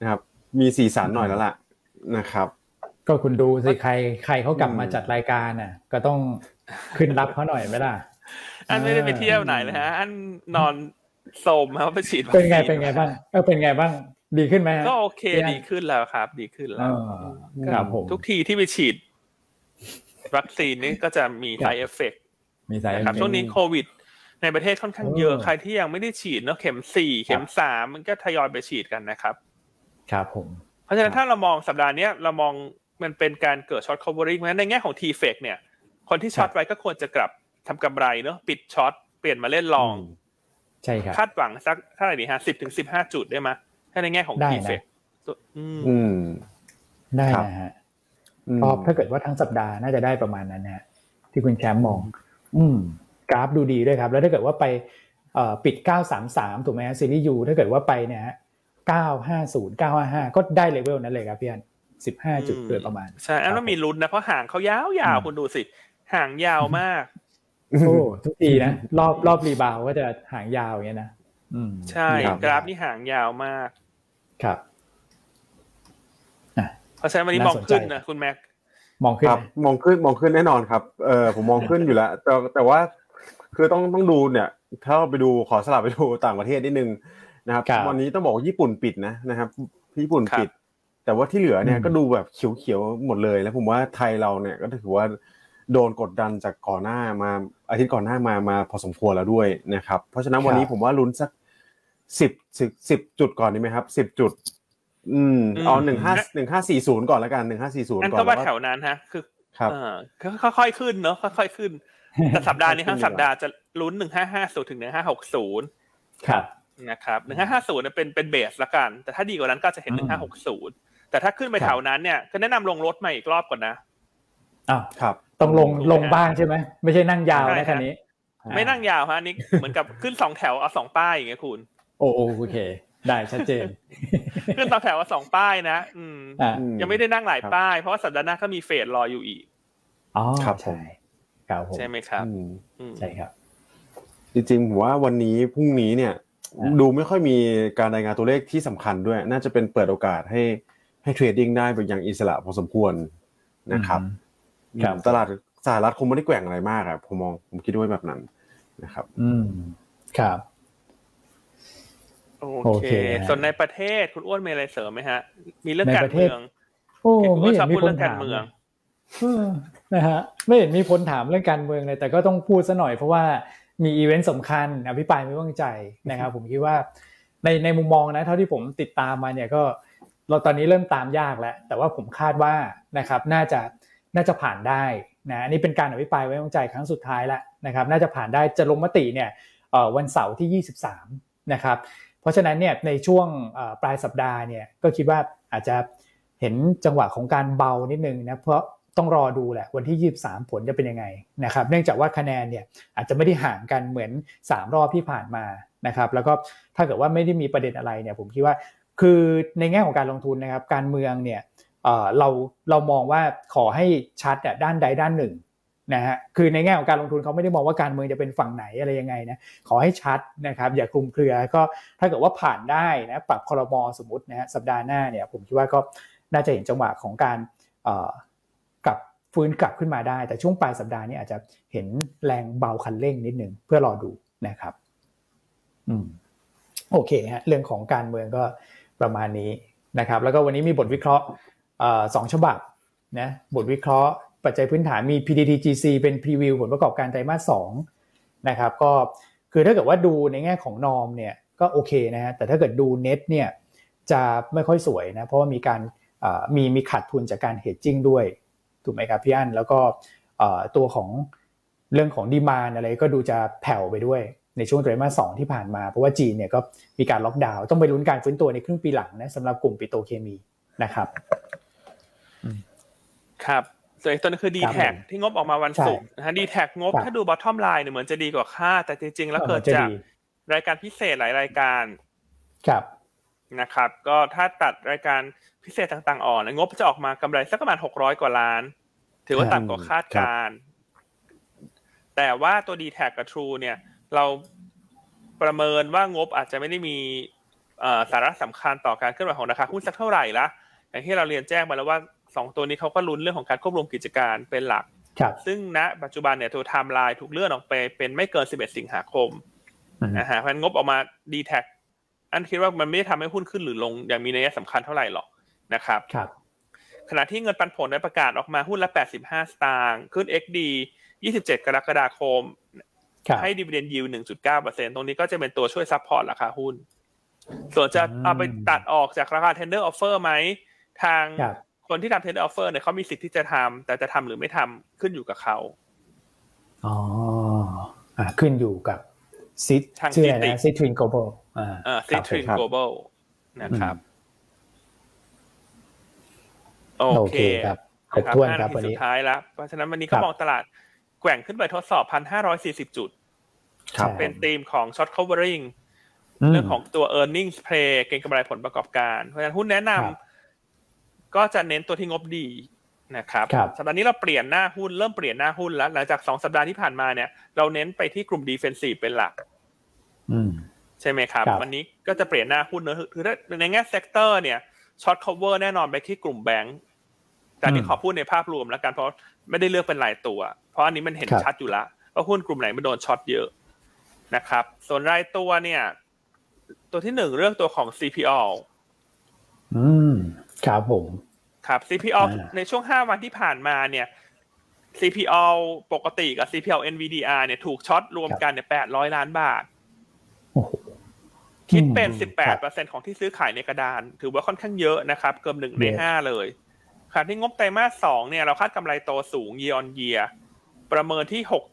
นะครับ มีสีสันหน่อยแล้วล่ะนะครับ ก็คุณดูสิใครใครเขากลับมาอืมจัดรายการน่ะ ก็ต้องขึ้นรับเขาหน่อยไหมล่ะ อันไม่ได้ไปเที่ยวไหนเลยฮะ อันนอนโสมครับไปฉีดวัคเป็นไงซีเป็นไงบ้างเออเป็นไงบ้างดีขึ้นไหมฮะก็โอเคเปลี่ยนดีขึ้นแล้วครับ ดีขึ้นเอแล้วอครับผมทุกทีที่ไปฉีด วัคซีนนี่ก็จะมีไซเอฟเฟก มีสายนะครับช่วงนี้โควิด ในประเทศค่อนข้างเยอะเออใครที่ยังไม่ได้ฉีดเนอะเข็มสี่เข็มสามมันก็ทยอยไปฉีดกันนะครับ ครับผม เพราะฉะนั้นถ้าเรามองสัปดาห์เนี้ยเรามองมันเป็นการเกิดช็อต covering เพราะฉะนั้นในแง่ของ t f e c เนี่ย คนที่ช็อตไว้ก็ควรจะกลับทำกำไรเนอะปิดช็อตเปลี่ยนมาเล่นลองใช่ครับคาดหวังสักเท่าไหร่ดีฮะสิบถึงสิบห้าจุดได้ไหมถ้าในแง่ของได้ t นะ f e c อืมอืมได้ครับนะฮะอืมก็ถ้าเกิดว่าทั้งสัปดาห์น่าจะได้ประมาณนั้นนะฮะที่คุณแชมป์มอง อืมกราฟดูดีด้วยครับ แล้วถ้าเกิดว่าไปเอ่อปิด 933 ถูกไหมฮะซีรีส์ยูถ้าเกิดว่าไปเนี่ยฮะ950 955 ก็ได้เลเวลนั้นเลยครับพี่อัน15 จุดโดยประมาณ ใช่อันว่ามีลุ้นนะเพราะห่างเขายาวอืๆมคุณดูสิ ห่างยาวมาก โอ้ทุกทีนะ รอบรอบรีบาวด์ก็จะหางยาวอย่างเงี้ยนะอืมใช่ครับกราฟนี่ห่างยาวมาก ครับอะเพราะฉะนั้นวันนี้มน่าองสนใจขึ้นนะคุณแม็ก มองขึ้นครับไหมมองขึ้นมองขึ้นแน่นอนครับเออผมมองขึ้นอยู่แล้ว แต่แต่ว่าคือต้องต้องดูเนี่ยถ้าเราไปดูขอสลับไปดูต่างประเทศนิดนึงนะครับครับวันนี้ต้องบอกว่าญี่ปุ่นปิดนะนะครับญี่ปุ่นปิด แต่ว่าที่เหลือเนี่ยอืมก็ดูแบบเขียวๆหมดเลย แล้วผมว่าไทยเราเนี่ยก็ถือว่าโดนกดดันจากก่อนหน้ามาอาทิตย์ก่อนหน้ามามาพอสมควรแล้วด้วยนะครับ เพราะฉะนั้นวันนี้ผมว่าลุ้นสักสิบสิบสิบจุดก่อนดีไหมครับสิบจุด อืมเอาหนึ่งห้าหนึ่งห้าสี่ศูนย์ก่อนแล้วกันหนึ่งห้าสี่ศูนย์นั่นก่อก็นว่าแล้วแถวนั้นฮะ คือครับเออค่อยๆขึ้นเนอะค่อยๆขึ้น แต่สัปดาห์นี้ทั้งสัปดาห์จะลุ้นหนึ่งห้าห้าศูนย์ถึงหนึ่งห้าหกศูนย์ครับนะครับหนึ่งห้าห้าศูนย์เป็นเป็นเบสละกัน แต่ถ้าดีกว่านั้นก็จะเห็นหนึ่งห้าหกศูนย์แต่ถ้าขึ้นไปครับแถวนั้นเนี่ยก็แนะนำลงรถมาอีกรอบก่อนนะอ้าวครับ ต้องลงถูกลงไหมบ้างใช่ไหมไม่ใช่นั่งยาวใช่นะครัคับนนี้ ไม่นั่งยาวฮะอันนี่เหมือนกับขึ้นสองแถวเอาสองป้ายอย่างเงี้ยคุณ โอ้โอโอเค ได้ชัดเจนขึ้นสองแถวเอาสองป้ายนะ อืมอ่าอืยังไม่ได้นั่งหลายครับป้าย เพราะว่าสัปดาห์หน้าก็มีเฟสรออยู่อีกอ๋อครับผมใช่ครับผมใช่ไหมครับอืมอืมใช่ครับ จริงๆผมว่าวันนี้พรุ่งนี้เนี่ยอ่าดูไม่ค่อยมีการรายงานตัวเลขที่สำคัญด้วย น่าจะเป็นเปิดโอกาสให้ให้เทรดดิ้งได้แบบอย่างอิสระพอสมควรนะครับครับตลาดสหรัฐคงไม่ได้แกว่งอะไรมากอะผมมองผมคิดว่าแบบนั้นนะครับ อืมครับ โอโอเคเคฮะส่วนในประเทศคุณอ้วนมีอะไรเสริมไหมฮะ มีเรื่องในการประเทเมืศองโอ้เห็นคุณไม่อ้วนชเห็อบนมีพูดคเรื่นองการถามเมืองเออนะฮะไม่เห็นมีคนถามเรื่องการเมืองเลยแต่ก็ต้องพูดซะหน่อยเพราะว่ามีอีเวนต์สำคัญอภิปรายไม่ไว้วางใจนะครับผมคิดว่าในในมุมมองนะเท่าที่ผมติดตามมาเนี่ยก็เราตอนนี้เริ่มตามยากแล้ว แต่ว่าผมคาดว่านะครับน่าจะน่าจะผ่านได้นะอันนี้เป็นการอภิปรายไว้วางใจครั้งสุดท้ายแล้วนะครับ น่าจะผ่านได้จะลงมติเนี่ยเอ่อวันเสาร์ที่ 23นะครับ เพราะฉะนั้นเนี่ยในช่วงปลายสัปดาห์เนี่ยก็คิดว่าอาจจะเห็นจังหวะของการเบานิดนึงนะเพราะต้องรอดูแหละวันที่ 23 ผลจะเป็นยังไงนะครับเนื่องจากว่าคะแนนเนี่ยอาจจะไม่ได้ห่างกันเหมือน 3 รอบที่ผ่านมานะครับแล้วก็ถ้าเกิดว่าไม่ได้มีประเด็นอะไรเนี่ยผมคิดว่าคือในแง่ของการลงทุนนะครับการเมืองเนี่ยเราเรามองว่าขอให้ชัดด้านใดด้านหนึ่ง นะฮะคือในแง่ของการลงทุนเขาไม่ได้มองว่าการเมืองจะเป็นฝั่งไหนอะไรยังไงนะขอให้ชัดนะครับอย่าคลุมเครือก็ถ้าเกิดว่าผ่านได้นะปรับคอรมอสมมตินะฮะสัปดาห์หน้าเนี่ยผมคิดว่าก็น่าจะเห็นจังหวะของการกลับฟื้นกลับขึ้นมาได้ แต่ช่วงปลายสัปดาห์นี้อาจจะเห็นแรงเบาคันเร่งนิดนึงเพื่อรอดูนะครับอืมโอเคฮะเรื่องของการเมืองก็ประมาณนี้นะครับ แล้วก็วันนี้มีบทวิเคราะห์สองฉบับนะบทวิเคราะห์ ปัจจัยพื้นฐานมี PDDGC เป็นพรีวิวผลประกอบการไตรมาสสองนะครับก็คือถ้าเกิดว่าดูในแง่ของนอมเนี่ยก็โอเคนะฮะแต่ถ้าเกิดดูเน็ตเนี่ยจะไม่ค่อยสวยนะเพราะว่ามีการมีมีขาดทุนจากการเฮดจิ้งด้วยถูกไหมครับพี่อั้นแล้วก็ตัวของเรื่องของดีมานอะไรก็ดูจะแผ่วไปด้วยในช่วงไตรมาสสองที่ผ่านมา เพราะว่าจีนเนี่ยก็มีการล็อกดาวน์ต้องไปลุ้นการฟื้นตัวในครึ่งปีหลังนะสำหรับกลุ่มปิโตเคมีนะครับ ครับ ส่วนอีกตัวนึงคือ d t แทครับผมที่งบออกมาวันศุกร์นะฮะ d t แทงบครับถ้าดู bottom line เนี่ยเหมือนจะดีกว่าคาดแต่จริง ๆ แล้วเกิดจะจากดีรายการพิเศษหลายรายการครับนะครับ ก็ถ้าตัดรายการพิเศษต่างๆออกนะงบจะออกมากำไรสักประมาณหกร้อยกว่าล้าน ถือว่าครับต่ำกว่าคาดการณ์แต่ว่าตัว d t แทกับ True เนี่ย เราประเมินว่างบอาจจะไม่ได้มีเอ่อสาระสำคัญต่อการเคลื่อนไหวของราคาหุ้นสักเท่าไหร่ละอย่างที่เราเรียนแจ้งไปแล้วว่า สองตัวนี้เขาก็ลุ้นเรื่องของการควบรวมกิจการเป็นหลักครับซึ่งณปัจจุบันเนี่ยตัวไทม์ไลน์ถูกเลื่อนออกไปเป็นไม่เกิน 11 สิงหาคมอืมนะฮะเพราะฉะนั้นงบออกมา DTAC อันคิดว่ามันไม่ได้ทำให้หุ้นขึ้นหรือลง อย่างมีนัยสำคัญเท่าไหร่หรอกนะครับครับขณะที่เงินปันผลได้ประกาศออกมาหุ้นละ 85 สตางค์ขึ้น XD 27 กรกฎาคมครับให้ดีเวเดนยิว1.9%ตรงนี้ก็จะเป็นตัวช่วย support ราคาหุ้น ส่วนจะอืมเอาไปตัดออกจากราคา tender offer ไหม ทาง ครับคนที่ทำ tender offer เนี่ยเขามีสิทธิ์ที่จะทำแต่จะทำหรือไม่ทำขึ้นอยู่กับเขาอ๋ออ่าขึ้นอยู่กับซิททางชื่ออะไร Citic นะซิททวินโกลบอลอ่าเอ่อครับ Citrin ครับ Global นะครับโอโอเคเคครับครบถ้วนครับห้าวันนาทีนี้สุดท้ายแล้วเพราะฉะนั้นวันนี้ครัก็บมองตลาดแกว่งขึ้นไปทดสอบ1,540จุดครับใช่เป็นธีมของ short covering เรื่องของตัว earnings play เก็งกำไรผลประกอบการ เพราะฉะนั้นหุ้นแนะนำครับ ก็จะเน้นตัวที่งบดีนะครับครับสัปดาห์นี้เราเปลี่ยนหน้าหุ้นเริ่มเปลี่ยนหน้าหุ้นแล้ว หลังจากสองสัปดาห์ที่ผ่านมาเนี่ยเราเน้นไปที่กลุ่ม defensive เป็นหลักอืมใช่ไหมครับครับวันนี้ก็จะเปลี่ยนหน้าหุ้นเนอะคือถ้าในแง่ sector เนี่ยช็อต cover แน่นอนไปที่กลุ่มแบงก์แต่อันนี้อืมขอพูดในภาพรวมแล้วกันเพราะไม่ได้เลือกเป็นรายตัว เพราะอันนี้มันเห็นครับชัดอยู่ละว่าหุ้นกลุ่มไหนมันโดนช็อตเยอะนะครับ ส่วนรายตัวเนี่ย ตัวที่หนึ่งเรื่องตัวของ CPO อืม ครับผม ครับ CPO อ่าในช่วง5วันที่ผ่านมาเนี่ย CPO ปกติกับ CPO NVDR เนี่ยถูกช็อตรวมกันเนี่ย800ล้านบาทโอ้โหคิดเป็นอืมครับ18%ของที่ซื้อขายในกระดาน ถือว่าค่อนข้างเยอะนะครับ เกือบหนึ่งในเยอะห้าเลยขณะที่งบไตรมาสสองเนี่ยเราคาดกำไรโตสูง year on year ประเมินที่หก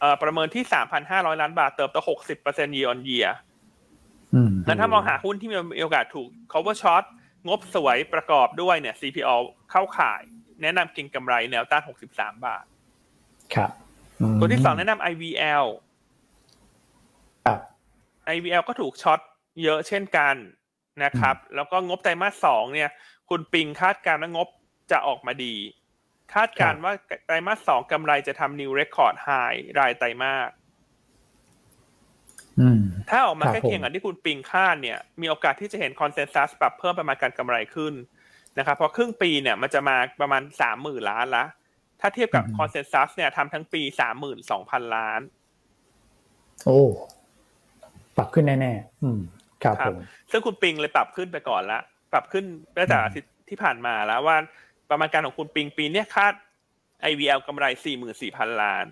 เอ่อประเมินที่3,500ล้านบาทเติบโต60% year on year อืมนั้นถ้ามองหาหุ้นที่มีโอกาสถูก cover short งบสวยประกอบด้วยเนี่ย CPO เข้าขาย แนะนำเก็งกำไรแนวต้าน 63 บาท ครับมตัวที่สองแนะนำ IVL ครับ IVL ก็ถูกช็อตเยอะเช่นกันนะครับ แล้วก็งบไตรมาสสองเนี่ย คุณปิงคาดการณ์ว่างบจะออกมาดี คาดการณ์ว่าไตรมาสสองกำไรจะทำ new record high รายไตรมาสอืม ถ้าออกมาครับใกล้เคียงกับที่คุณปิงคาดเนี่ย มีโอกาสที่จะเห็นคอนเซนแซสปรับเพิ่มประมาณการกำไรขึ้นนะครับเพราะครึ่งปีเนี่ยมันจะมาประมาณสามหมื่นล้านละ ถ้าเทียบกับอืมคอนเซนแซสเนี่ยทำทั้งปีสามหมื่นสองพันล้าน โอ้ปรับขึ้นแน่ๆอืมครับครัผบมซึ่งคุณปิงเลยปรับขึ้นไปก่อนละ ปรับขึ้นตั้งแต่อาทิตย์ที่ผ่านมาแล้วว่าประมาณการของคุณปิงปีเนี้ยคาด IVL กำไร 44,000 ล้าน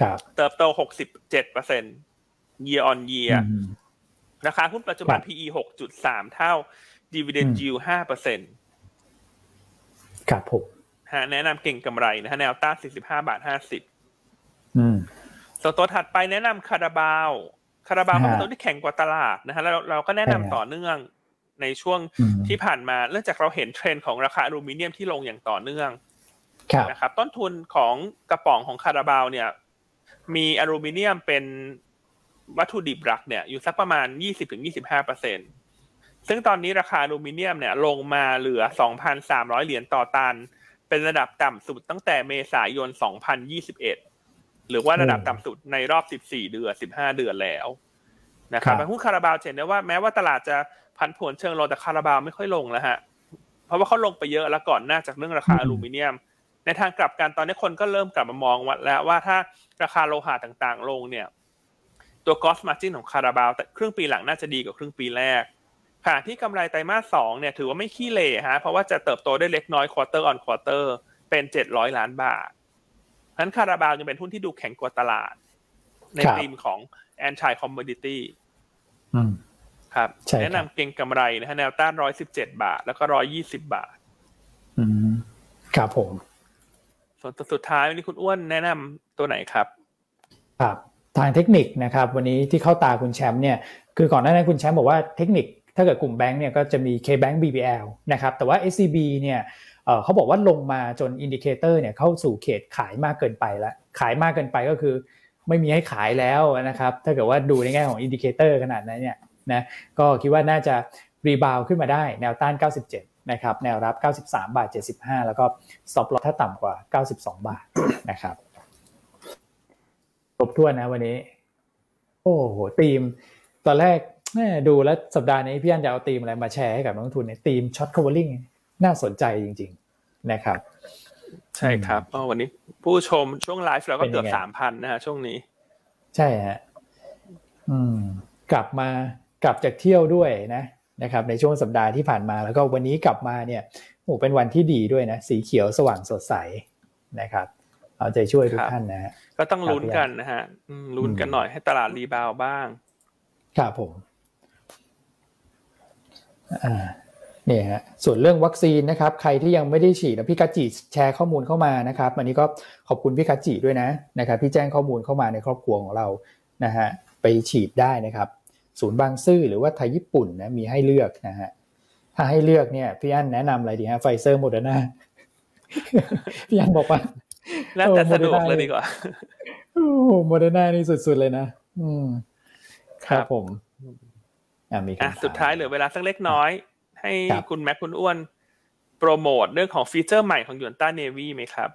ครับ เติบโต 67% year on year อืมราคาหุ้นปัจจุบันครับ PE 6.3เท่า dividend อืม yield 5%ครับผมฮะแนะนำเก่งกำไรนะฮะแนวต้าน45บาท50อืมส่วนตัวถัดไปแนะนำคาราบาว คาราบาวก็เป็นฮะตัวที่แข็งกว่าตลาดนะฮะแล้วเราเราก็แนะนำใช่ฮะต่อเนื่องในช่วงอืมที่ผ่านมา เนื่องจากเราเห็นเทรนด์ของราคาอลูมิเนียมที่ลงอย่างต่อเนื่องครับนะครับ ต้นทุนของกระป๋องของคาราบาวเนี่ย มีอลูมิเนียมเป็น วัตถุดิบหลักเนี่ยอยู่สักประมาณ 20-25เปอร์เซ็นซึ่งตอนนี้ราคาอลูมิเนียมเนี่ยลงมาเหลือ 2,300 เหรียญต่อตัน เป็นระดับต่ำสุดตั้งแต่เมษายน 2021 หรือว่าระดับต่ำสุดในรอบ 14 เดือน 15 เดือนแล้วนะครับครับหุ้นคาราบาวเห็นได้ว่าแม้ว่าตลาดจะพันผวนเชิงลงแต่คาราบาวไม่ค่อยลงแล้วฮะ เพราะว่าเขาลงไปเยอะแล้วก่อนหน้าจากเรื่องราคาอืมอลูมิเนียม ในทางกลับกันตอนนี้คนก็เริ่มกลับมามองว่าแล้วว่าถ้าราคาโลหะต่างๆ ลงเนี่ย ตัว cost margin ของคาราบาวแต่ครึ่งปีหลังน่าจะดีกว่าครึ่งปีแรกขณะที่กำไรไตรมาสสองเนี่ยถือว่าไม่ขี้เหร่ฮะเพราะว่าจะเติบโตได้เล็กน้อย quarter on quarter เป็นเจ็ดร้อยล้านบาทฉะนั้นคาราบาวยังเป็นหุ้นที่ดูแข็งกว่าตลาด ในครับธีมของ anti commodity อืมครับใช่ครับแนะนำเก็งกำไรนะฮะแนวต้านร้อยสิบเจ็ดบาท แล้วก็ร้อยยี่สิบาทอืมครับผม ส่วนตัวสุดท้ายวันนี้คุณอ้วนแนะนำตัวไหนครับ ครับ ทางเทคนิคนะครับวันนี้ที่เข้าตาคุณแชมป์เนี่ยคือก่อนหน้านั้นคุณแชมป์บอกว่าเทคนิคถ้าเกิดกลุ่มแบงก์เนี่ยก็จะมี K-Bank BBL นะครับแต่ว่า SCB เนี่ยเอ่อเขาบอกว่าลงมาจน indicator เนี่ยเข้าสู่เขตขายมากเกินไปแล้วขายมากเกินไปก็คือไม่มีให้ขายแล้วนะครับถ้าเกิดว่าดูในแง่ของ indicator ขนาดนั้นเนี่ยนะก็คิดว่าน่าจะ rebound ขึ้นมาได้แนวต้าน 97 นะครับ แนวรับ 93 บาท 75 แล้วก็ stop loss ถ้าต่ำกว่า 92 บาทนะครับ ครบถ้วนนะวันนี้ โอ้โหทีม ตอนแรกแม่ดูแล้วสัปดาห์นี้พี่อันจะเอาทีมอะไรมาแชร์ให้กับนักลงทุนในทีมช็อต covering น่าสนใจจริง ๆ นะครับ ใช่ครับอ๋อวันนี้ผู้ชมช่วงไลฟ์เราก็เกือบเป็นยังไงสามพันนะฮะช่วงนี้ ใช่ฮะอืม กลับมากลับจากเที่ยวด้วยนะนะครับ ในช่วงสัปดาห์ที่ผ่านมาแล้วก็วันนี้กลับมาเนี่ยโอ้เป็นวันที่ดีด้วยนะ สีเขียวสว่างสดใสนะครับ เอาใจช่วยทุกครับท่านนะฮะ ก็ต้องลุ้นกันนะฮะลุ้นกันหน่อยให้ตลาดรีบาวบ้าง ครับผม อ่าเนี่ยฮะส่วนเรื่องวัคซีนนะครับ ใครที่ยังไม่ได้ฉีดนะพี่กัจจิแชร์ข้อมูลเข้ามานะครับวันนี้ก็ขอบคุณพี่กัจจิด้วยนะนะครับ ที่แจ้งข้อมูลเข้ามาในครอบครัวของเรานะฮะไปฉีดได้นะครับ ศูนย์บางซื่อหรือว่าไทยญี่ปุ่นนะมีให้เลือกนะฮะถ้าให้เลือกเนี่ยพี่อันแนะนำอะไรดีฮะไฟเซอร์โมเดอร์นาพี่อันบอกว่า แล้วแต่เออสะดวก Moderna เลยดีกว่าโอ้โมเดอร์นานี่สุดๆเลยนะอืมครับผมอ่ามีอะคำถมสุดท้ายเหลือเวลาสักเล็กน้อย ให้ครับคุณแม็กคุณอ้วน โปรโมทเรื่องของฟีเจอร์ใหม่ของยวนต้าเนวีไหมครับ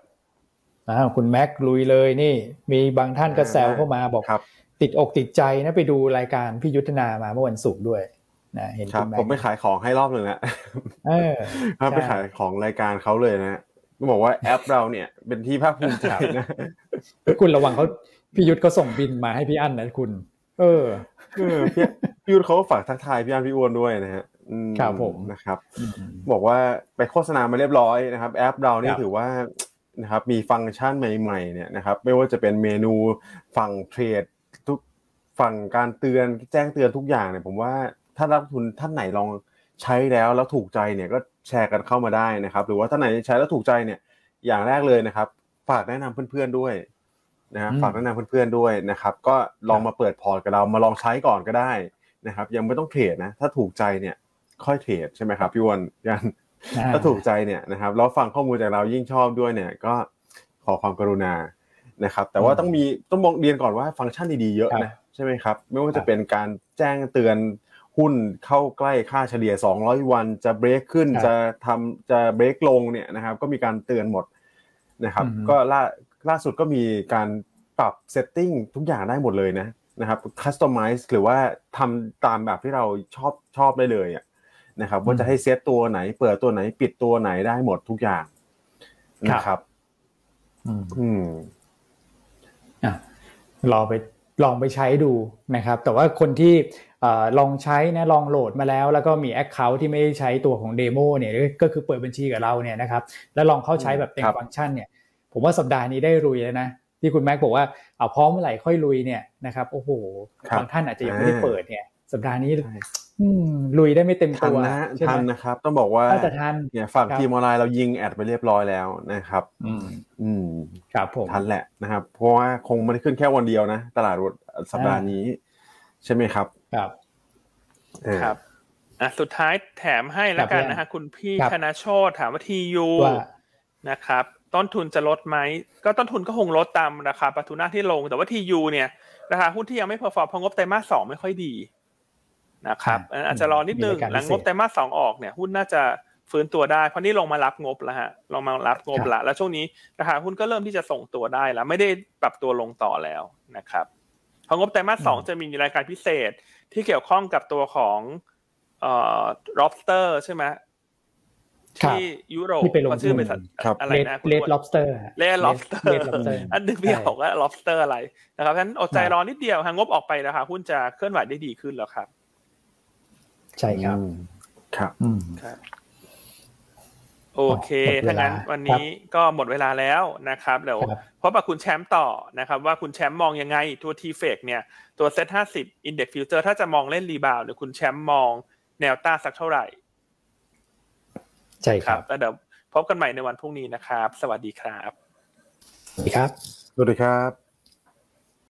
อ่าคุณแม็กลุยเลยนี่ มีบางท่านก็แซวเข้ามาบอกครับติดอกติดใจนะไปดูรายการพี่ยุทธนามาเมื่อวันศุกร์ด้วยนะเห็นครัคุบณแม็กผมไปขายของให้รอบหนึ่งแล้วเออครับใช่ไปขายของรายการเขาเลยนะฮะ ก็บอกว่าแอปเราเนี่ย เป็นที่ภาคภูมิใจนะคุณระวังเขาพี่ยุทธเขาส่งบินมาให้พี่อั้นนะคุณ เออเออพี่พี่ยุทธเขาก็ฝากทักทายพี่อันพี่อ้วนด้วยนะฮะอืครับผมนะครับอืมบอกว่าไปโฆษณามาเรียบร้อยนะครับ แอปเรานี่ครับถือว่านะครับมีฟังก์ชันใหม่ๆเนี่ยนะครับ ไม่ว่าจะเป็นเมนูฝั่งเทรดทุกฝั่งการเตือนแจ้งเตือนทุกอย่างเนี่ยผมว่าถ้านักลงทุนท่านไหนลอง ใช้แล้วแล้วถูกใจเนี่ยก็แชร์กันเข้ามาได้นะครับ หรือว่าท่านไหนใช้แล้วถูกใจเนี่ยอย่างแรกเลยนะครับ ฝากแนะนำเพื่อนๆด้วยนะครับอืมฝากแนะนำเพื่อนๆด้วยนะครับ ก็ลองมาเปิดพอร์ตกับเรามาลองใช้ก่อนก็ได้นะครับ ยังไม่ต้องเทรดนะ ถ้าถูกใจเนี่ยค่อยเทรดใช่ไหมครับพี่วอนยันอ่าถ้าถูกใจเนี่ยนะครับแล้วฟังข้อมูลจากเรายิ่งชอบด้วยเนี่ย ก็ขอความกรุณานะครับ แต่ว่าอืมต้องมีต้องบอกเรียนก่อนว่าฟังก์ชันดีๆเยอะครับนะใช่ไหมครับ ไม่ว่าครัจะเป็นการแจ้งเตือน หุ้นเข้าใกล้ค่าเฉลี่ย 200 วันจะเบรกขึ้นครับจะทำจะเบรกลงเนี่ยนะครับก็มีการเตือนหมดนะครับอืมก็ล่าล่าสุดก็มีการปรับ setting ทุกอย่างได้หมดเลยนะนะครับ customize หรือว่าทำตามแบบที่เราชอบชอบได้เลยอะนะครับว่าจะให้เซตตัวไหน เปิดตัวไหนปิดตัวไหนได้หมดทุกอย่างนะครับ อืมอืมอะลองไปลองไปใช้ดูนะครับ แต่ว่าคนที่เอ่อ ลองใช้นะลองโหลดมาแล้ว แล้วก็มี Account ที่ไม่ได้ใช้ตัวของ demo เนี่ยก็คือเปิดบัญชีกับเราเนี่ยนะครับแล้วลองเข้าใช้แบบเต็มครับฟังก์ชันเนี่ยผมว่าสัปดาห์นี้ได้ลุยแล้วนะที่คุณแม็กบอกว่าเอาพร้อมเมื่อไหร่ค่อยลุยเนี่ยนะครับโอ้โหครับบางท่านอาจจะยังไม่ได้อ่าเปิดเนี่ยสัปดาห์นี้ใช่อืมลุยได้ไม่เต็มทัตันวนะฮะ ทันใช่ไหม ทันนะครับ ต้องบอกว่าน่าจะทันเนี่ยฝั่งครับทีมออนไลน์เรายิง ad ไปเรียบร้อยแล้วนะครับ อืมอืมครับผมทันแหละนะครับ เพราะว่าคงไม่ได้ขึ้นแค่วันเดียวนะ ตลาดสัปดาห์นี้ ใช่ไหมครับ ครับเออครับอะสุดท้ายแถมให้แล้วกันครับนะฮะคุณพี่ครับธนโชตถามว่าทียูว่านะครับ ต้นทุนจะลดไหม ก็ต้นทุนก็คงลดตามราคาปลาทูน่าที่ลง แต่ว่าทียูเนี่ยราคาหุ้นที่ยังไม่ perform เพราะงบไตรมาสสองไม่ค่อยดีนะครับอ่าอาจจะรอนิดนึงมีรายการหลังพิเศษงบไตรมาสสองออกเนี่ยหุ้นน่าจะฟื้นตัวได้เพราะนี่ลงมารับงบแล้วฮะลงมารับงบครับละแล้วช่วงนี้ราคาหุ้นก็เริ่มที่จะส่งตัวได้แล้ว ไม่ได้ปรับตัวลงต่อแล้วนะครับเพองบไตรมาสสองจะมีรายการพิเศษ ที่เกี่ยวข้องกับตัวของเอ่อ lobster ใช่ไหมครับที่ยุโรปที่ไปลงเขาชื่อทุนบริษัทครับอะไรเลดนะคุณเลดอ้วน lobster เลด lobster เลด lobster อันนึงพี่ใช่บอกว่า lobster อะไรนะครับฉะนั้นอดใจครับรอนิดเดียวฮะงบออกไปนะคะหุ้นจะเคลื่อนไหวได้ดีขึ้นแล้วครับ ใช่ครับอืมครับอืมครับ โอเคหมดเวลาถ้างั้นวันนี้ก็หมดเวลาแล้วนะครับเดี๋ยวครับพบกับคุณแชมป์ต่อนะครับ ว่าคุณแชมป์มองยังไงตัว TFEX เนี่ยตัวเซ็ตห้าสิบ Index Futures ถ้าจะมองเล่น rebound เดี๋ยวคุณแชมป์มองแนวต้านสักเท่าไหร่ ใช่คครับแล้วเดี๋ยวพบกันใหม่ในวันพรุ่งนี้นะครับ สวัสดีครับ สวัสดีครับ สวัสดีครับ